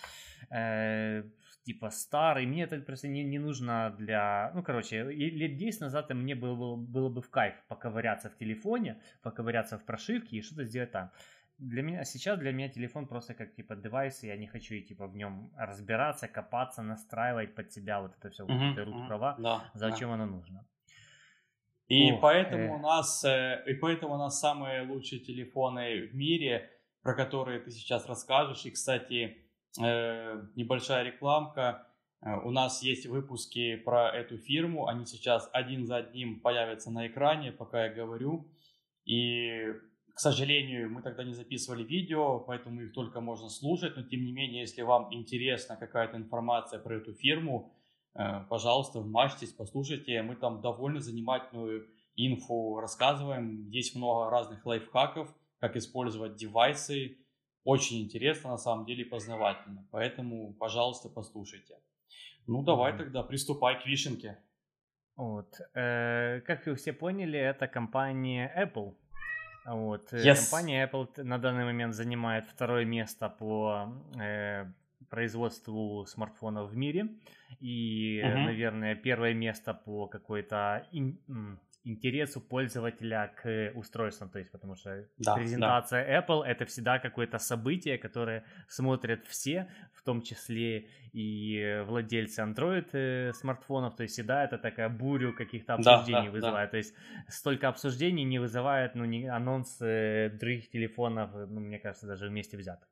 э, типа старый, мне это просто не, не нужно для... Ну, короче, лет 10 назад мне было, было, было бы в кайф поковыряться в телефоне, поковыряться в прошивке и что-то сделать там для меня сейчас для меня телефон просто как типа девайс, я не хочу типа в нем разбираться, копаться, настраивать под себя вот это все, uh-huh, вот это root права, да, зачем да. оно нужно. И Ох, поэтому э... у нас э, и поэтому у нас самые лучшие телефоны в мире, про которые ты сейчас расскажешь. И кстати э, небольшая рекламка. Э, у нас есть выпуски про эту фирму, они сейчас один за одним появятся на экране, пока я говорю. И к сожалению, мы тогда не записывали видео, поэтому их только можно слушать, но тем не менее, если вам интересна какая-то информация про эту фирму, э, пожалуйста, вмажьтесь, послушайте, мы там довольно занимательную инфу рассказываем, есть много разных лайфхаков, как использовать девайсы, очень интересно на самом деле познавательно, поэтому, пожалуйста, послушайте. Ну, давай mm-hmm. тогда приступай к вишенке. Вот. Э, как вы все поняли, это компания Apple вот. Э, yes. Компания Apple на данный момент занимает второе место по э, производству смартфонов в мире. И, uh-huh. наверное, первое место по какой-то интересу пользователя к устройствам, то есть потому что да, презентация да. Apple это всегда какое-то событие, которое смотрят все, в том числе и владельцы Android э, смартфонов, то есть всегда это такая бурю каких-то обсуждений да, да, вызывает, да. то есть столько обсуждений не вызывает, ну, не анонс э, других телефонов, ну, мне кажется, даже вместе взятых.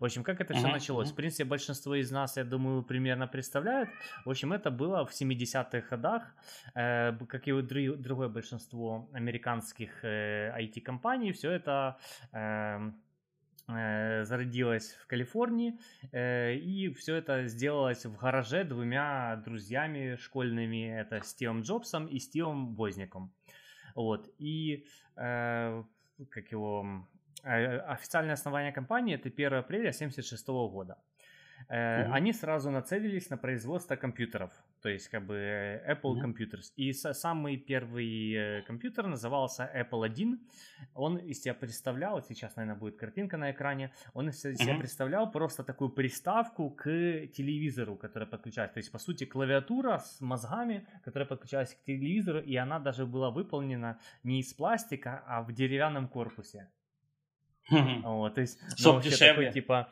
В общем, как это все началось? В принципе, большинство из нас, я думаю, примерно представляют. В общем, это было в 70-х годах, э, как и друг, другое большинство американских э, IT-компаний. Все это э, э, зародилось в Калифорнии, э, и все это сделалось в гараже двумя друзьями школьными, это Стивом Джобсом и Стивом Возником. Вот, и э, как его официальное основание компании это 1 апреля 1976 года. Э, Они сразу нацелились на производство компьютеров, то есть как бы э, Apple mm-hmm. Computers. И самый первый э, компьютер назывался Apple 1. Он из себя представлял, сейчас, наверное, будет картинка на экране, он из себя mm-hmm. представлял просто такую приставку к телевизору, которая подключалась. То есть, по сути, клавиатура с мозгами, которая подключалась к телевизору, и она даже была выполнена не из пластика, а в деревянном корпусе. Вот, то есть, Чтоб дешевле. Такой, типа,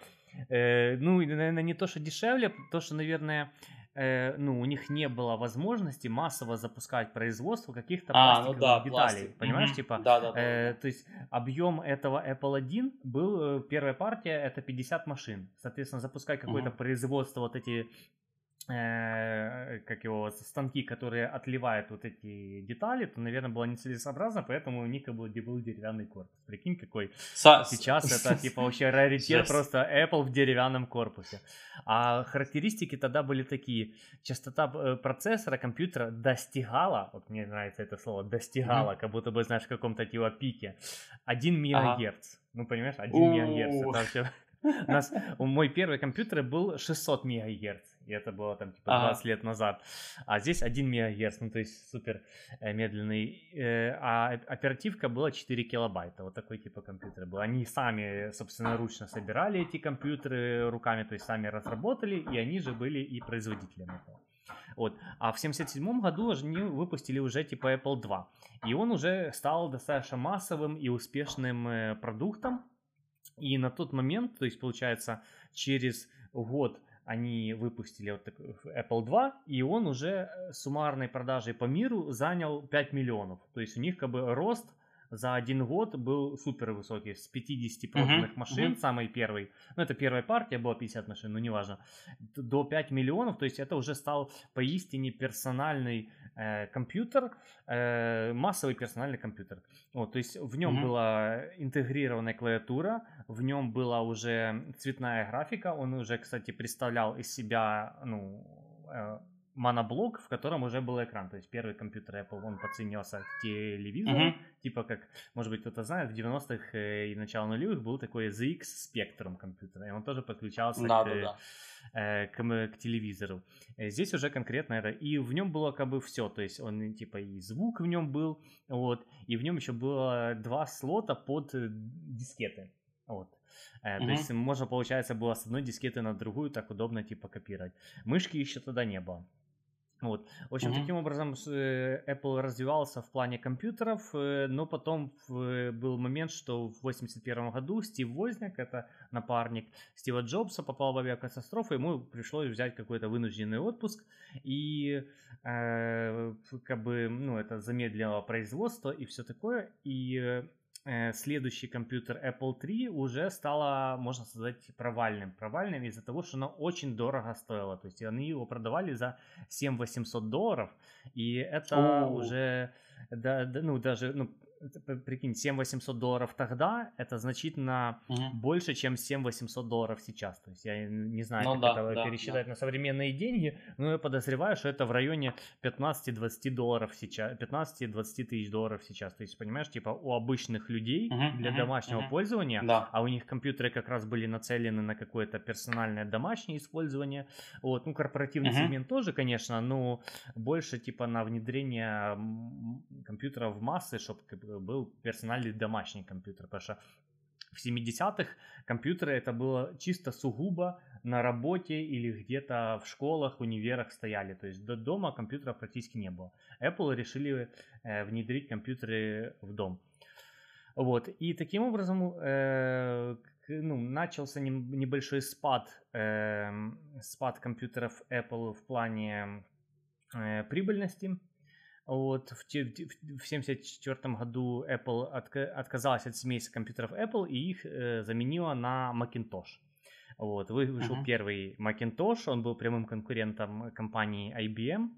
Э, ну, наверное, не то, что дешевле, то, что, наверное, э, ну, у них не было возможности массово запускать производство каких-то а, пластиковых ну да, деталей. Пластик. Понимаешь, mm-hmm. типа, да, да, да, э, да. то есть объем этого Apple 1 был, э, первая партия это 50 машин. Соответственно, запускать какое-то mm-hmm. производство, вот эти э, как его, станки, которые отливают вот эти детали, то, наверное, было нецелесообразно, поэтому у них как бы был деревянный корпус. Прикинь, какой Со... сейчас это типа вообще раритет, просто Apple в деревянном корпусе. А характеристики тогда были такие. Частота э, процессора компьютера достигала, вот мне нравится это слово, достигала, mm-hmm. как будто бы, знаешь, в каком-то типа пике, 1 мегагерц. Ага. Ну, понимаешь, 1 мегагерц. Это вообще... У нас, мой первый компьютер был 600 мегагерц и это было там типа 20 ага. лет назад. А здесь 1 МГц, ну то есть супер э, медленный. Э, а оперативка была 4 килобайта, вот такой типа компьютер был. Они сами, собственно, ручно собирали эти компьютеры руками, то есть сами разработали, и они же были и производителем этого. Вот. А в 77 году они выпустили уже типа Apple 2. И он уже стал достаточно массовым и успешным э, продуктом. И на тот момент, то есть получается через год они выпустили вот такой Apple 2, и он уже э, суммарной продажей по миру занял 5 миллионов. То есть у них как бы рост за один год был супер высокий, с 50 проданных uh-huh, машин, uh-huh. самый первый, ну это первая партия, была 50 машин, но неважно, до 5 миллионов, то есть это уже стал поистине персональный э, компьютер, э, массовый персональный компьютер. Вот, то есть в нем uh-huh. была интегрированная клавиатура, в нем была уже цветная графика, он уже, кстати, представлял из себя, ну, э, моноблок, в котором уже был экран. То есть первый компьютер Apple, он подсоединялся к телевизору. Uh-huh. Типа как, может быть, кто-то знает, в 90-х э, и начало нулевых был такой ZX Spectrum компьютер. И он тоже подключался да, к, да, да. Э, к, к телевизору. Э, здесь уже конкретно это. И в нем было как бы все. То есть он типа и звук в нем был. Вот. И в нем еще было два слота под дискеты. Вот. Uh-huh. То есть можно, получается, было с одной дискеты на другую так удобно типа копировать. Мышки еще тогда не было. Вот. В общем, mm-hmm. таким образом э, Apple развивался в плане компьютеров, э, но потом был момент, что в 81 году Стив Возняк, это напарник Стива Джобса, попал в авиакатастрофу, ему пришлось взять какой-то вынужденный отпуск, и э, как бы, ну, это замедлило производство и все такое, и Э, следующий компьютер Apple 3 уже стало, можно сказать, провальным. Провальным из-за того, что оно очень дорого стоило. То есть они его продавали за 7 800 долларов. И это О. уже, да, да, ну даже, ну, прикинь, 7 800 долларов тогда, это значительно угу. больше, чем 7 800 долларов сейчас. То есть я не знаю, ну, как да, это да, пересчитать да. на современные деньги, но я подозреваю, что это в районе 15-20 долларов сейчас, 15-20 тысяч долларов сейчас. То есть, понимаешь, типа у обычных людей угу, для угу, домашнего угу. пользования, да. а у них компьютеры как раз были нацелены на какое-то персональное домашнее использование. Вот, ну, корпоративный угу. сегмент тоже, конечно, но больше типа на внедрение компьютеров в массы, чтобы был персональный домашний компьютер, потому что в 70-х компьютеры это было чисто сугубо на работе или где-то в школах, универах стояли. То есть до дома компьютеров практически не было. Apple решили э, внедрить компьютеры в дом. Вот. И таким образом э, ну, начался небольшой спад, э, спад компьютеров Apple в плане э, прибыльности. Вот в 1974 году Apple отказалась от семейства компьютеров Apple и их э, заменила на Macintosh. Вот, вышел uh-huh. первый Macintosh, он был прямым конкурентом компании IBM.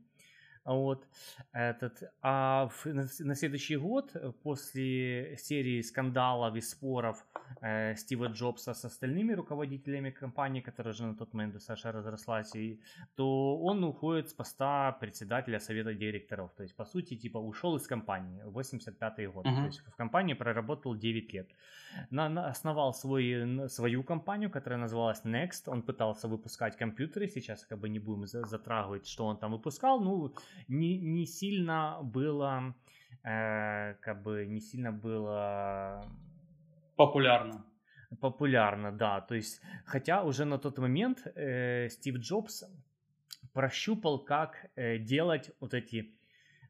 Вот, этот, а в, на, на следующий год, э, после серии скандалов и споров э, Стива Джобса с остальными руководителями компании, которая же на тот момент Саша разрослась, и, то он уходит с поста председателя совета директоров. То есть, по сути, типа ушел из компании, 85-й год. Uh-huh. То есть, в компании проработал 9 лет. На, на, основал свой, свою компанию, которая называлась Next. Он пытался выпускать компьютеры. Сейчас как бы не будем затрагивать, что он там выпускал. Ну, не, не сильно было, э, как бы не сильно было популярно. Популярно, да. То есть, хотя уже на тот момент э, Стив Джобс прощупал, как э, делать вот эти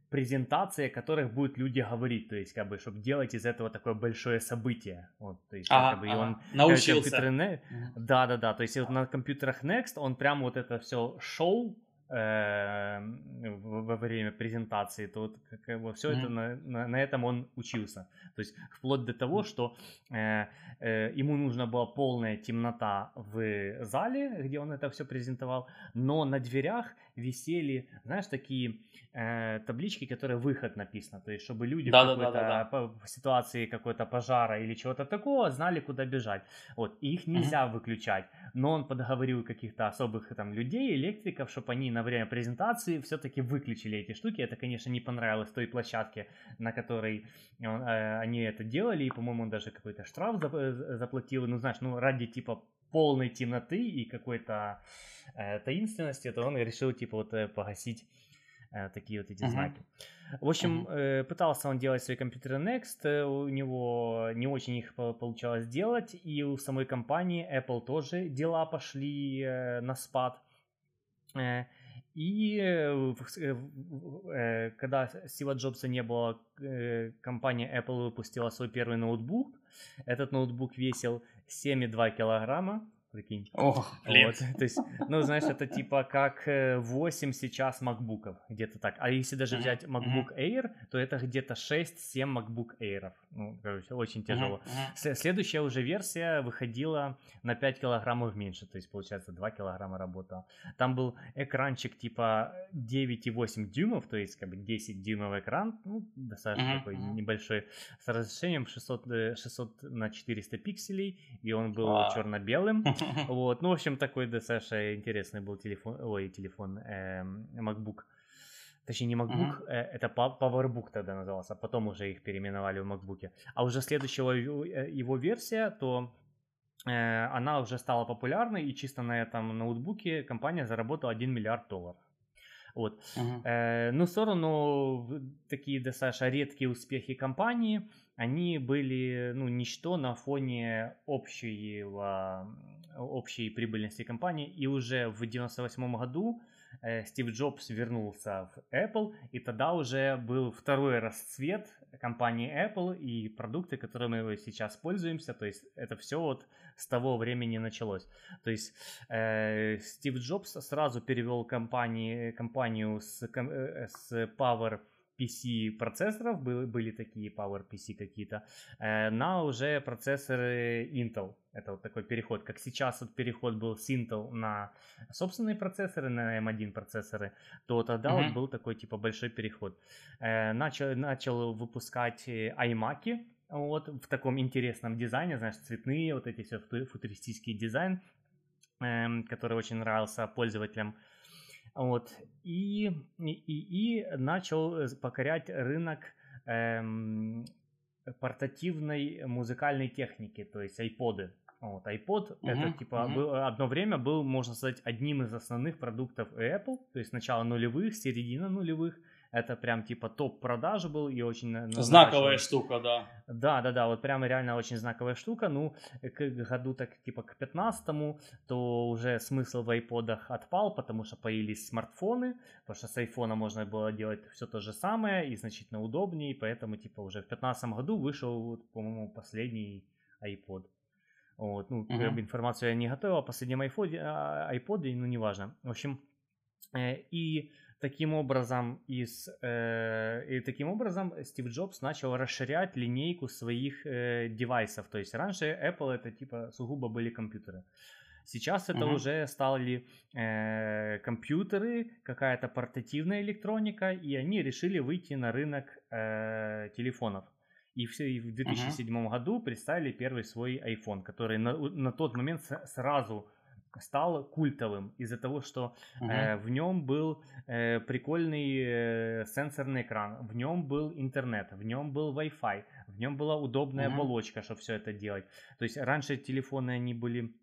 презентации, о которых будут люди говорить, то есть, как бы, чтобы делать из этого такое большое событие. Вот, то есть, ага, как бы, ага. и он научился. Компьютеры... Да, да, да. То есть, вот на компьютерах Next он прямо вот это все шоу во время презентации, то вот как бы все mm-hmm. это на, на, на этом он учился. То есть вплоть до того, что э, э, ему нужна была полная темнота в зале, где он это все презентовал, но на дверях висели, знаешь, такие э, таблички, которые выход написано, то есть чтобы люди да, в какой-то да, да, да. по ситуации какой-то пожара или чего-то такого знали, куда бежать. Вот, и их нельзя mm-hmm. выключать, но он подговорил каких-то особых там людей, электриков, чтобы они на время презентации все-таки выключили эти штуки. Это, конечно, не понравилось той площадке, на которой он, э, они это делали, и, по-моему, он даже какой-то штраф заплатил, ну, знаешь, ну, ради, типа, полной темноты и какой-то э, таинственности, то он решил, типа, вот э, погасить э, такие вот эти uh-huh. знаки. В общем, uh-huh. э, пытался он делать свои компьютеры Next, э, у него не очень их получалось делать, и у самой компании Apple тоже дела пошли э, на спад. Э, и э, э, когда Стива Джобса не было, компания Apple выпустила свой первый ноутбук. Этот ноутбук весил 7,2 килограмма прикинь. Ох, блин. Вот, то есть, ну, знаешь, это типа как 8 э, сейчас макбуков, где-то так. А если даже взять MacBook Air, то это где-то 6-7 MacBook Air. Ну, короче, очень тяжело. Следующая уже версия выходила на 5 килограммов меньше, то есть, получается, 2 килограмма работала. Там был экранчик типа 9,8 дюймов, то есть, как бы 10 дюймов экран, ну, достаточно такой небольшой, с разрешением 600, 600 э, на 400 пикселей, и он был черно-белым. Вот, ну, в общем, такой достаточно интересный был телефон, ой, телефон, эм, MacBook. Точнее, не MacBook, uh-huh. это PowerBook тогда назывался, а потом уже их переименовали в MacBook. А уже следующего э, его версия, то э, она уже стала популярной, и чисто на этом ноутбуке компания заработала 1 миллиард долларов. Вот. Uh-huh. Э, ну, в сторону такие достаточно редкие успехи компании, они были, ну, ничто на фоне общего общей прибыльности компании. И уже в 98 году э, Стив Джобс вернулся в Apple, и тогда уже был второй расцвет компании Apple и продукты, которыми мы сейчас пользуемся. То есть это все вот с того времени началось. То есть э, Стив Джобс сразу перевел компании, компанию с, э, с Power PC процессоров, были, были такие Power PC какие-то, э, на уже процессоры Intel. Это вот такой переход. Как сейчас вот переход был с Intel на собственные процессоры, на M1 процессоры, то тогда mm-hmm. вот был такой типа большой переход. Э, начал, начал выпускать э, iMac, вот в таком интересном дизайне, знаешь, цветные, вот эти все футуристический дизайн, эм, который очень нравился пользователям. Вот. И, и, и начал э, покорять рынок эм, портативной музыкальной техники, то есть айподы. Вот, iPod uh-huh, это типа uh-huh. был, одно время был, можно сказать, одним из основных продуктов Apple, то есть начало нулевых, середина нулевых, это прям типа топ продаж был и очень... Знаковая штука, да. Да, да, да, вот прям реально очень знаковая штука. Ну, к году так типа к 15 то уже смысл в айподах отпал, потому что появились смартфоны, потому что с айфона можно было делать все то же самое и значительно удобнее, поэтому типа уже в 15 году вышел, по-моему, последний iPod. Вот, ну, uh-huh. информацию я не готовил о последнем iPod, iPod, ну, неважно. В общем, э, и таким образом из э, и таким образом Стив Джобс начал расширять линейку своих э, девайсов. То есть раньше Apple это типа сугубо были компьютеры. Сейчас это uh-huh. уже стали э, компьютеры, какая-то портативная электроника, и они решили выйти на рынок э, телефонов. И, все, и в 2007 uh-huh. году представили первый свой iPhone, который на, на тот момент сразу стал культовым из-за того, что uh-huh. э, в нем был э, прикольный э, сенсорный экран, в нем был интернет, в нем был Wi-Fi, в нем была удобная uh-huh. оболочка, чтобы все это делать. То есть раньше телефоны они были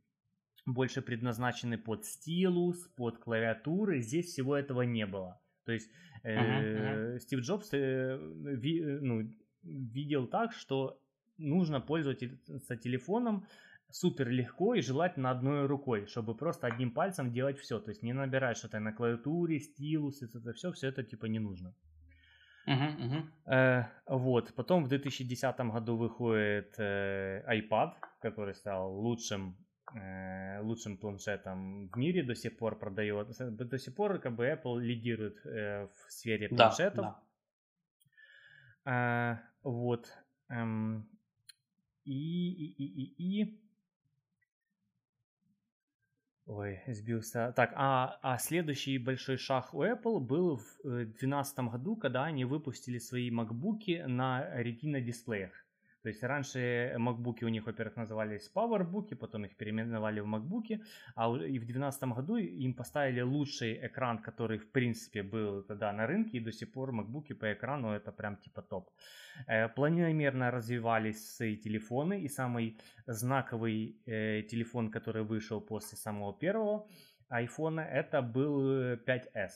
больше предназначены под стилус, под клавиатуры, здесь всего этого не было. То есть э, uh-huh. Стив Джобс э, ви, ну, видел так, что нужно пользоваться телефоном супер легко и желательно одной рукой, чтобы просто одним пальцем делать все. То есть не набирать что-то на клавиатуре, стилус, это все, все это типа не нужно. Uh-huh, uh-huh. Э, вот. Потом в 2010 году выходит э, iPad, который стал лучшим э, лучшим планшетом в мире до сих пор продает. До сих пор как бы Apple лидирует э, в сфере планшетов. Да, да. Э, вот. Эм, и, и, и, и, и Ой, сбился. Так, а, а следующий большой шаг у Apple был в 2012 э, году, когда они выпустили свои MacBook на Retina дисплеях. То есть раньше MacBook у них, во-первых, назывались PowerBook, потом их переименовали в MacBook, а и в 2012 году им поставили лучший экран, который в принципе был тогда на рынке, и до сих пор MacBook по экрану это прям типа топ. Э, планомерно развивались свои телефоны, и самый знаковый э, телефон, который вышел после самого первого iPhone, это был 5S.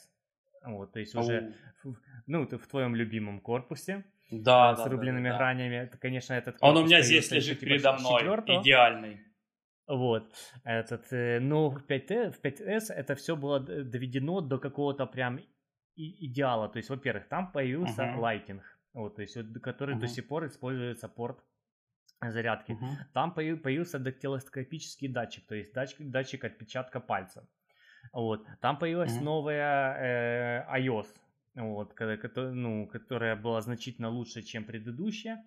Вот, то есть уже, в, ну, в твоем любимом корпусе. Да, с да, рубленными да, да. гранями. Это, конечно, этот Он у меня здесь лежит типа, передо мной, четвертого. идеальный. Вот, этот, э, но в 5, в 5S это все было доведено до какого-то прям идеала. То есть, во-первых, там появился uh-huh. лайтинг, вот, то есть, который uh-huh. до сих пор используется порт зарядки. Uh-huh. Там появился дактилоскопический датчик, то есть датчик, датчик отпечатка пальца. Вот. Там появилась uh-huh. новая э, iOS, вот, ну, которая была значительно лучше, чем предыдущая.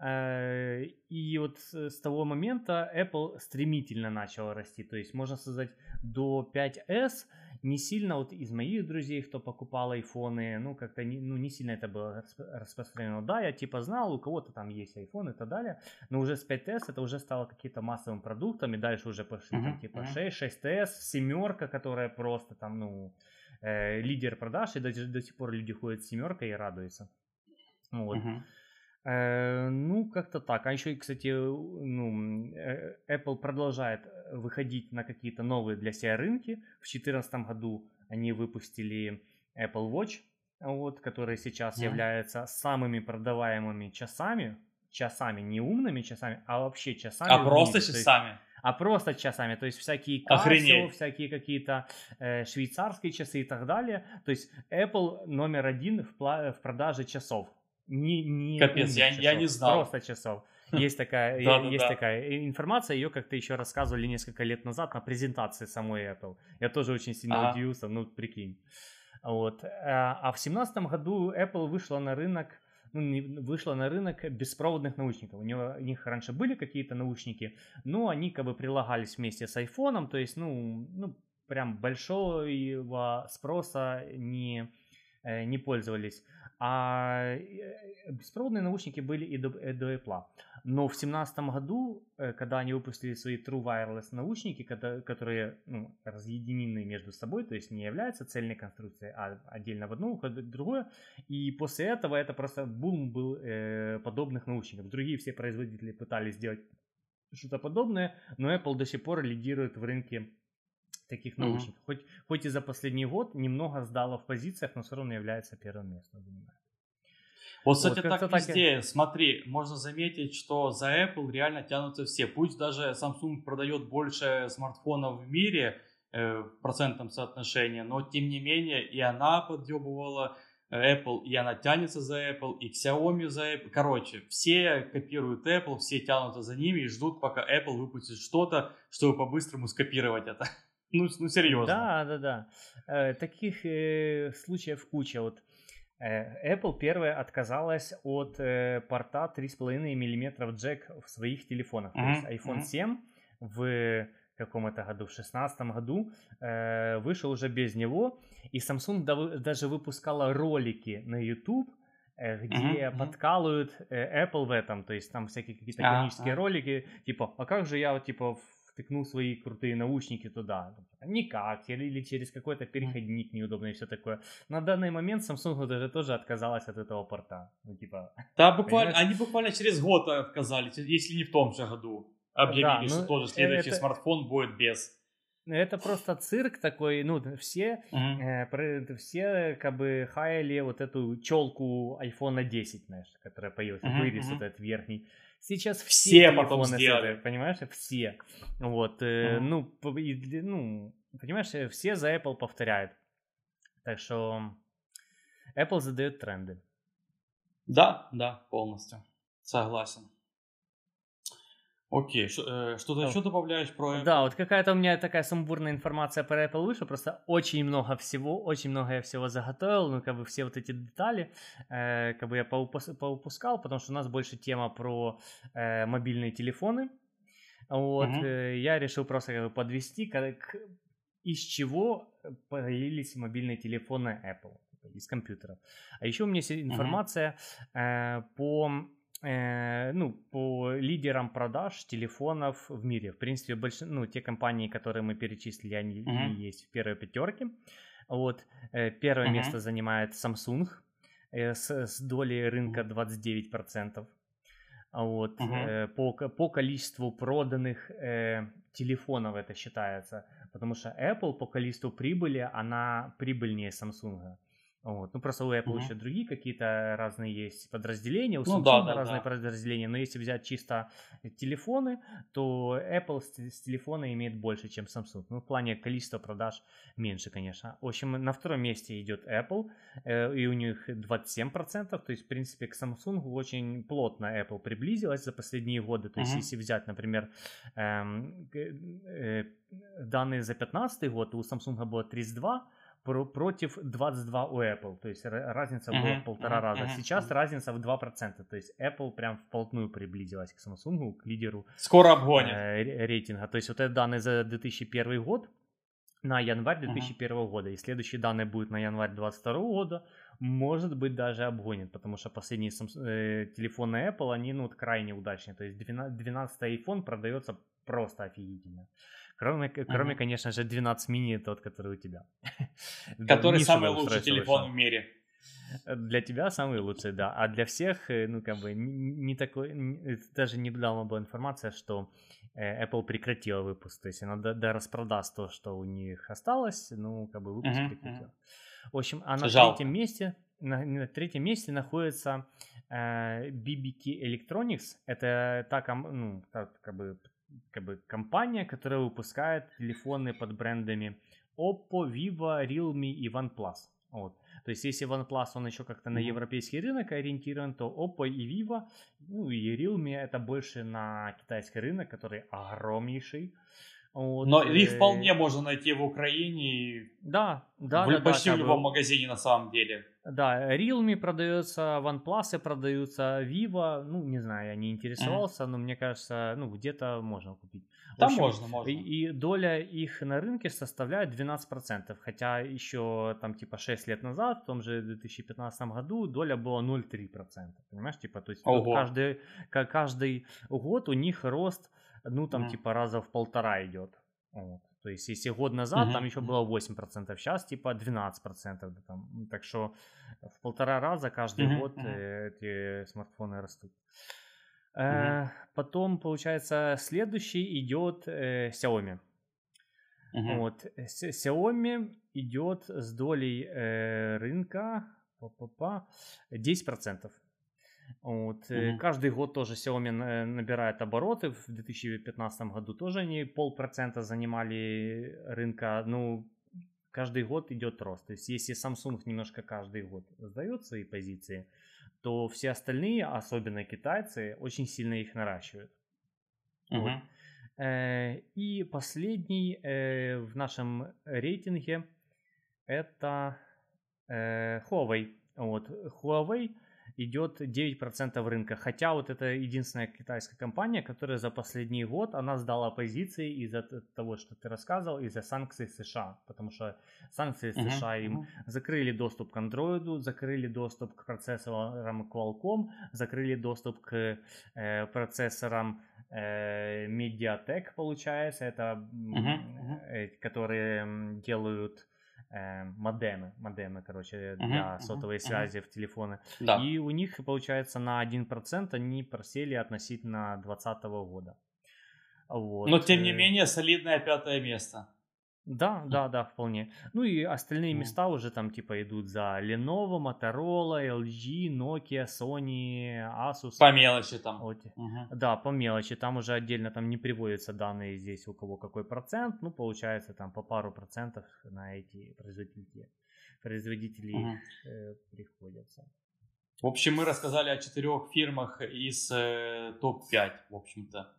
Э, и вот с того момента Apple стремительно начала расти. То есть можно сказать, до 5S не сильно вот из моих друзей, кто покупал айфоны, ну как-то не, ну, не сильно это было распространено. Да, я типа знал, у кого-то там есть iPhone и так далее, но уже с 5S это уже стало каким-то массовым продуктом, и дальше уже пошли uh-huh, там типа uh-huh. 6, 6S, семерка, которая просто там, ну, э, лидер продаж, и до, до сих пор люди ходят с семеркой и радуются. Вот. Uh-huh. Э, ну, как-то так. А еще, кстати, ну, э, Apple продолжает выходить на какие-то новые для себя рынки. В 2014 году они выпустили Apple Watch, вот, который сейчас mm-hmm. является самыми продаваемыми часами. Часами, не умными часами, а вообще часами. А просто мире. часами? Есть, а просто часами. То есть всякие Casio, всякие какие-то э, швейцарские часы и так далее. То есть Apple номер один в, в продаже часов. Не, не Капец, я, часов, я не знал. Просто часов. Есть такая, есть такая информация, ее как-то еще рассказывали несколько лет назад на презентации самой Apple. Я тоже очень сильно ага. удивился, ну прикинь. Вот. А, а в семнадцатом году Apple вышла на рынок, ну, вышла на рынок беспроводных наушников. У, него, у них раньше были какие-то наушники, но они как бы прилагались вместе с айфоном, то есть, ну, ну прям большого спроса не, э, не пользовались. А э, беспроводные наушники были и до, и до Apple. Но в 2017 году, э, когда они выпустили свои True Wireless наушники, которые ну, разъединены между собой, то есть не являются цельной конструкцией, а отдельно в одно ухо, в другое, и после этого это просто бум был э, подобных наушников. Другие все производители пытались сделать что-то подобное, но Apple до сих пор лидирует в рынке таких наушников. Mm-hmm. Хоть, хоть и за последний год немного сдало в позициях, но все равно является первым местом занимает. Вот, кстати, вот, так везде, так... смотри, можно заметить, что за Apple реально тянутся все. Пусть даже Samsung продает больше смартфонов в мире э, в процентном соотношении, но тем не менее и она подъебывала э, Apple, и она тянется за Apple, и Xiaomi за Apple. Короче, все копируют Apple, все тянутся за ними и ждут, пока Apple выпустит что-то, чтобы по-быстрому скопировать это. Ну, ну серьезно. Да, да, да. Э, таких э, случаев куча. Вот э, Apple первая отказалась от э, порта 3,5 мм джек в своих телефонах. Mm-hmm. То есть iPhone mm-hmm. 7 в каком-то году, в шестнадцатом году, э, вышел уже без него, и Samsung даже выпускала ролики на YouTube, э, где uh-huh, подкалывают э, Apple в этом, то есть там всякие какие-то комические uh-huh. ролики, типа, а как же я, типа, втыкнул свои крутые наушники туда. Никак, или через какой-то переходник неудобный и все такое. На данный момент Samsung даже тоже отказалась от этого порта. Ну, типа... Да, буквально, они буквально через год отказались, если не в том же году. Объявили, да, ну, что тоже следующий это... смартфон будет без это просто цирк такой, ну, все, uh-huh. э, все как бы хаяли вот эту челку iPhone 10, знаешь, которая появилась, uh-huh, вырез uh-huh. вот этот верхний. Сейчас все, все потом сделали. Этой, понимаешь, все. Вот, э, uh-huh. ну, и, ну, понимаешь, все за Apple повторяют. Так что Apple задает тренды. Да, да, полностью. Согласен. Окей, э, что ты еще добавляешь про Apple? Да, вот какая-то у меня такая сумбурная информация про Apple вышла, просто очень много всего, очень много я всего заготовил, ну, как бы все вот эти детали, э, как бы я поупус, поупускал, потому что у нас больше тема про э, мобильные телефоны, вот, угу. э, я решил просто как бы подвести, как, из чего появились мобильные телефоны Apple, из компьютеров. А еще у меня есть информация угу. э, по э, ну, по лидерам продаж телефонов в мире. В принципе, больш... ну, те компании, которые мы перечислили, они uh-huh. есть в первой пятерке. Вот. Э, первое uh-huh. место занимает Samsung э, с, с долей рынка 29%. Вот. Uh-huh. Э, по, по количеству проданных э, телефонов это считается. Потому что Apple по количеству прибыли, она прибыльнее Samsung. Вот. Ну, просто у Apple угу. еще другие какие-то разные есть подразделения, у ну Samsung ну, да, да, разные да. подразделения, но если взять чисто телефоны, то Apple с, с телефона имеет больше, чем Samsung. Ну, в плане количества продаж меньше, конечно. В общем, на втором месте идет Apple, э, и у них 27%, то есть, в принципе, к Samsung очень плотно Apple приблизилась за последние годы. То есть, угу. если взять, например, эм, э, данные за 2015 год, у Samsung было 32, про, против 22 у Apple. То есть разница uh-huh, была в полтора uh-huh, раза. Uh-huh, Сейчас uh-huh. разница в 2%. То есть Apple прям вплотную приблизилась к Samsung, к лидеру Скоро обгонит. Э, рейтинга. То есть вот это данные за 2001 год на январь 2001 uh-huh. года. И следующие данные будут на январь 2022 года. Может быть, даже обгонит, потому что последние э, телефоны Apple, они ну, вот крайне удачные. То есть 12, 12 iPhone продается просто офигительно. Кроме, uh-huh. кроме, конечно же, 12 мини, тот, который у тебя. Который самый лучший телефон в мире. Для тебя самый лучший, да. А для всех, э, ну, как бы, не такой... Даже недавно была информация, что э, Apple прекратила выпуск. То есть она до, до распродаст то, что у них осталось, ну, как бы выпуск uh-huh, прекратила. В общем, а на Жалко. третьем месте, на, на третьем месте находится э, BBK Electronics. Это та, ну, так, как бы как бы компания, которая выпускает телефоны под брендами Oppo, Vivo, Realme и OnePlus. Вот. То есть, если OnePlus, он еще как-то на европейский рынок ориентирован, то Oppo и Vivo, ну и Realme это больше на китайский рынок, который огромнейший. Вот. Но их э, вполне можно найти в Украине. Да, да, в, да. Почти да, в любом бы... магазине на самом деле. Да, Realme продается, OnePlus продаются, Vivo, ну, не знаю, я не интересовался, mm-hmm. но мне кажется, ну, где-то можно купить. Там общем, можно, можно. И, и доля их на рынке составляет 12%, хотя еще там типа 6 лет назад, в том же 2015 году, доля была 0,3%, понимаешь, типа, то есть каждый, каждый год у них рост, ну, там, mm-hmm. типа, раза в полтора идет. Вот. То есть, если год назад mm-hmm. там еще было 8%, сейчас типа 12%. Да, там. Так что в полтора раза каждый mm-hmm. год э, эти смартфоны растут. Mm-hmm. Потом, получается, следующий идет э, Xiaomi. Mm-hmm. Вот. Xiaomi идет с долей э, рынка 10%. Вот. Mm-hmm. Каждый год тоже Xiaomi набирает обороты. В 2015 году тоже они полпроцента занимали рынка. Ну, каждый год идет рост. То есть, если Samsung немножко каждый год сдает свои позиции, то все остальные, особенно китайцы, очень сильно их наращивают. Mm-hmm. Вот. Э, и последний э, в нашем рейтинге это Huawei. Вот. Huawei идет 9% рынка. Хотя вот это единственная китайская компания, которая за последний год, она сдала позиции из-за того, что ты рассказывал, из-за санкций США. Потому что санкции uh-huh, США им uh-huh. закрыли доступ к Android, закрыли доступ к процессорам Qualcomm, закрыли доступ к э, процессорам э, Mediatek, получается, это uh-huh, uh-huh. которые делают э, модемы, модемы, короче, для uh-huh, сотовой uh-huh, связи uh-huh. в телефоны. Да. И у них, получается, на 1% они просели относительно 2020 года. Вот. Но, тем не э. менее, солидное пятое место. Да, да, да, вполне. Ну и остальные места уже там типа идут за Lenovo, Motorola, LG, Nokia, Sony, Asus. По мелочи там. Вот. Угу. Да, по мелочи. Там уже отдельно там не приводятся данные здесь у кого какой процент. Ну, получается там по пару процентов на эти производители, производители угу. э, приходятся. В общем, мы рассказали о четырех фирмах из э, топ-5, в общем-то.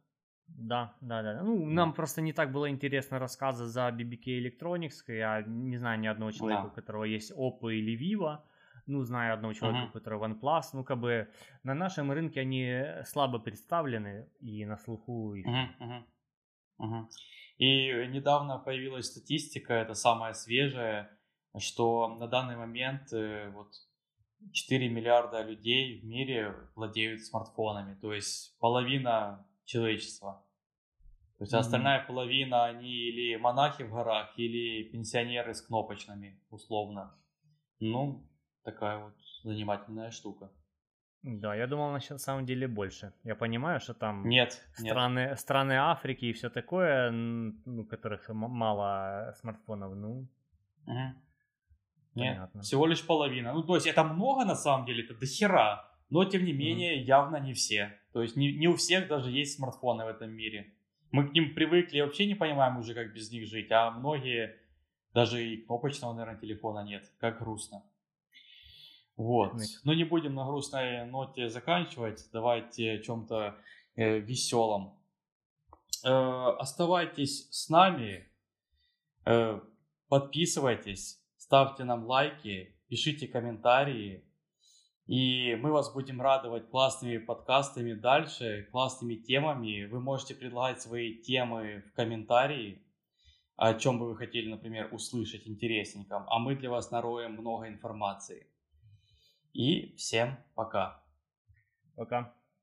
Да, да, да. Ну, нам просто не так было интересно рассказы за BBK Electronics. Я не знаю ни одного человека, да. у которого есть Oppo или Vivo. Ну, знаю одного человека, uh-huh. у которого OnePlus. Ну, как бы на нашем рынке они слабо представлены и на слуху их. Uh-huh, uh-huh. Uh-huh. И недавно появилась статистика, это самая свежая, что на данный момент э, вот 4 миллиарда людей в мире владеют смартфонами. То есть половина человечества. То есть mm-hmm. остальная половина, они или монахи в горах, или пенсионеры с кнопочными, условно. Ну, такая вот занимательная штука. Да, я думал, на самом деле больше. Я понимаю, что там нет, страны, нет. страны Африки и все такое, ну, у которых мало смартфонов, ну. Угу. Нет, всего лишь половина. Ну, то есть это много на самом деле, это дохера. Но тем не менее, mm явно не все. То есть не, не у всех даже есть смартфоны в этом мире. Мы к ним привыкли, вообще не понимаем уже, как без них жить. А многие даже и кнопочного, наверное, телефона нет. Как грустно. Вот. Но не будем на грустной ноте заканчивать. Давайте о чем-то э, веселом. Э, оставайтесь с нами. Э, подписывайтесь. Ставьте нам лайки. Пишите комментарии. И мы вас будем радовать классными подкастами дальше, классными темами. Вы можете предлагать свои темы в комментарии, о чем бы вы хотели, например, услышать интересненьком. А мы для вас нароем много информации. И всем пока. Пока.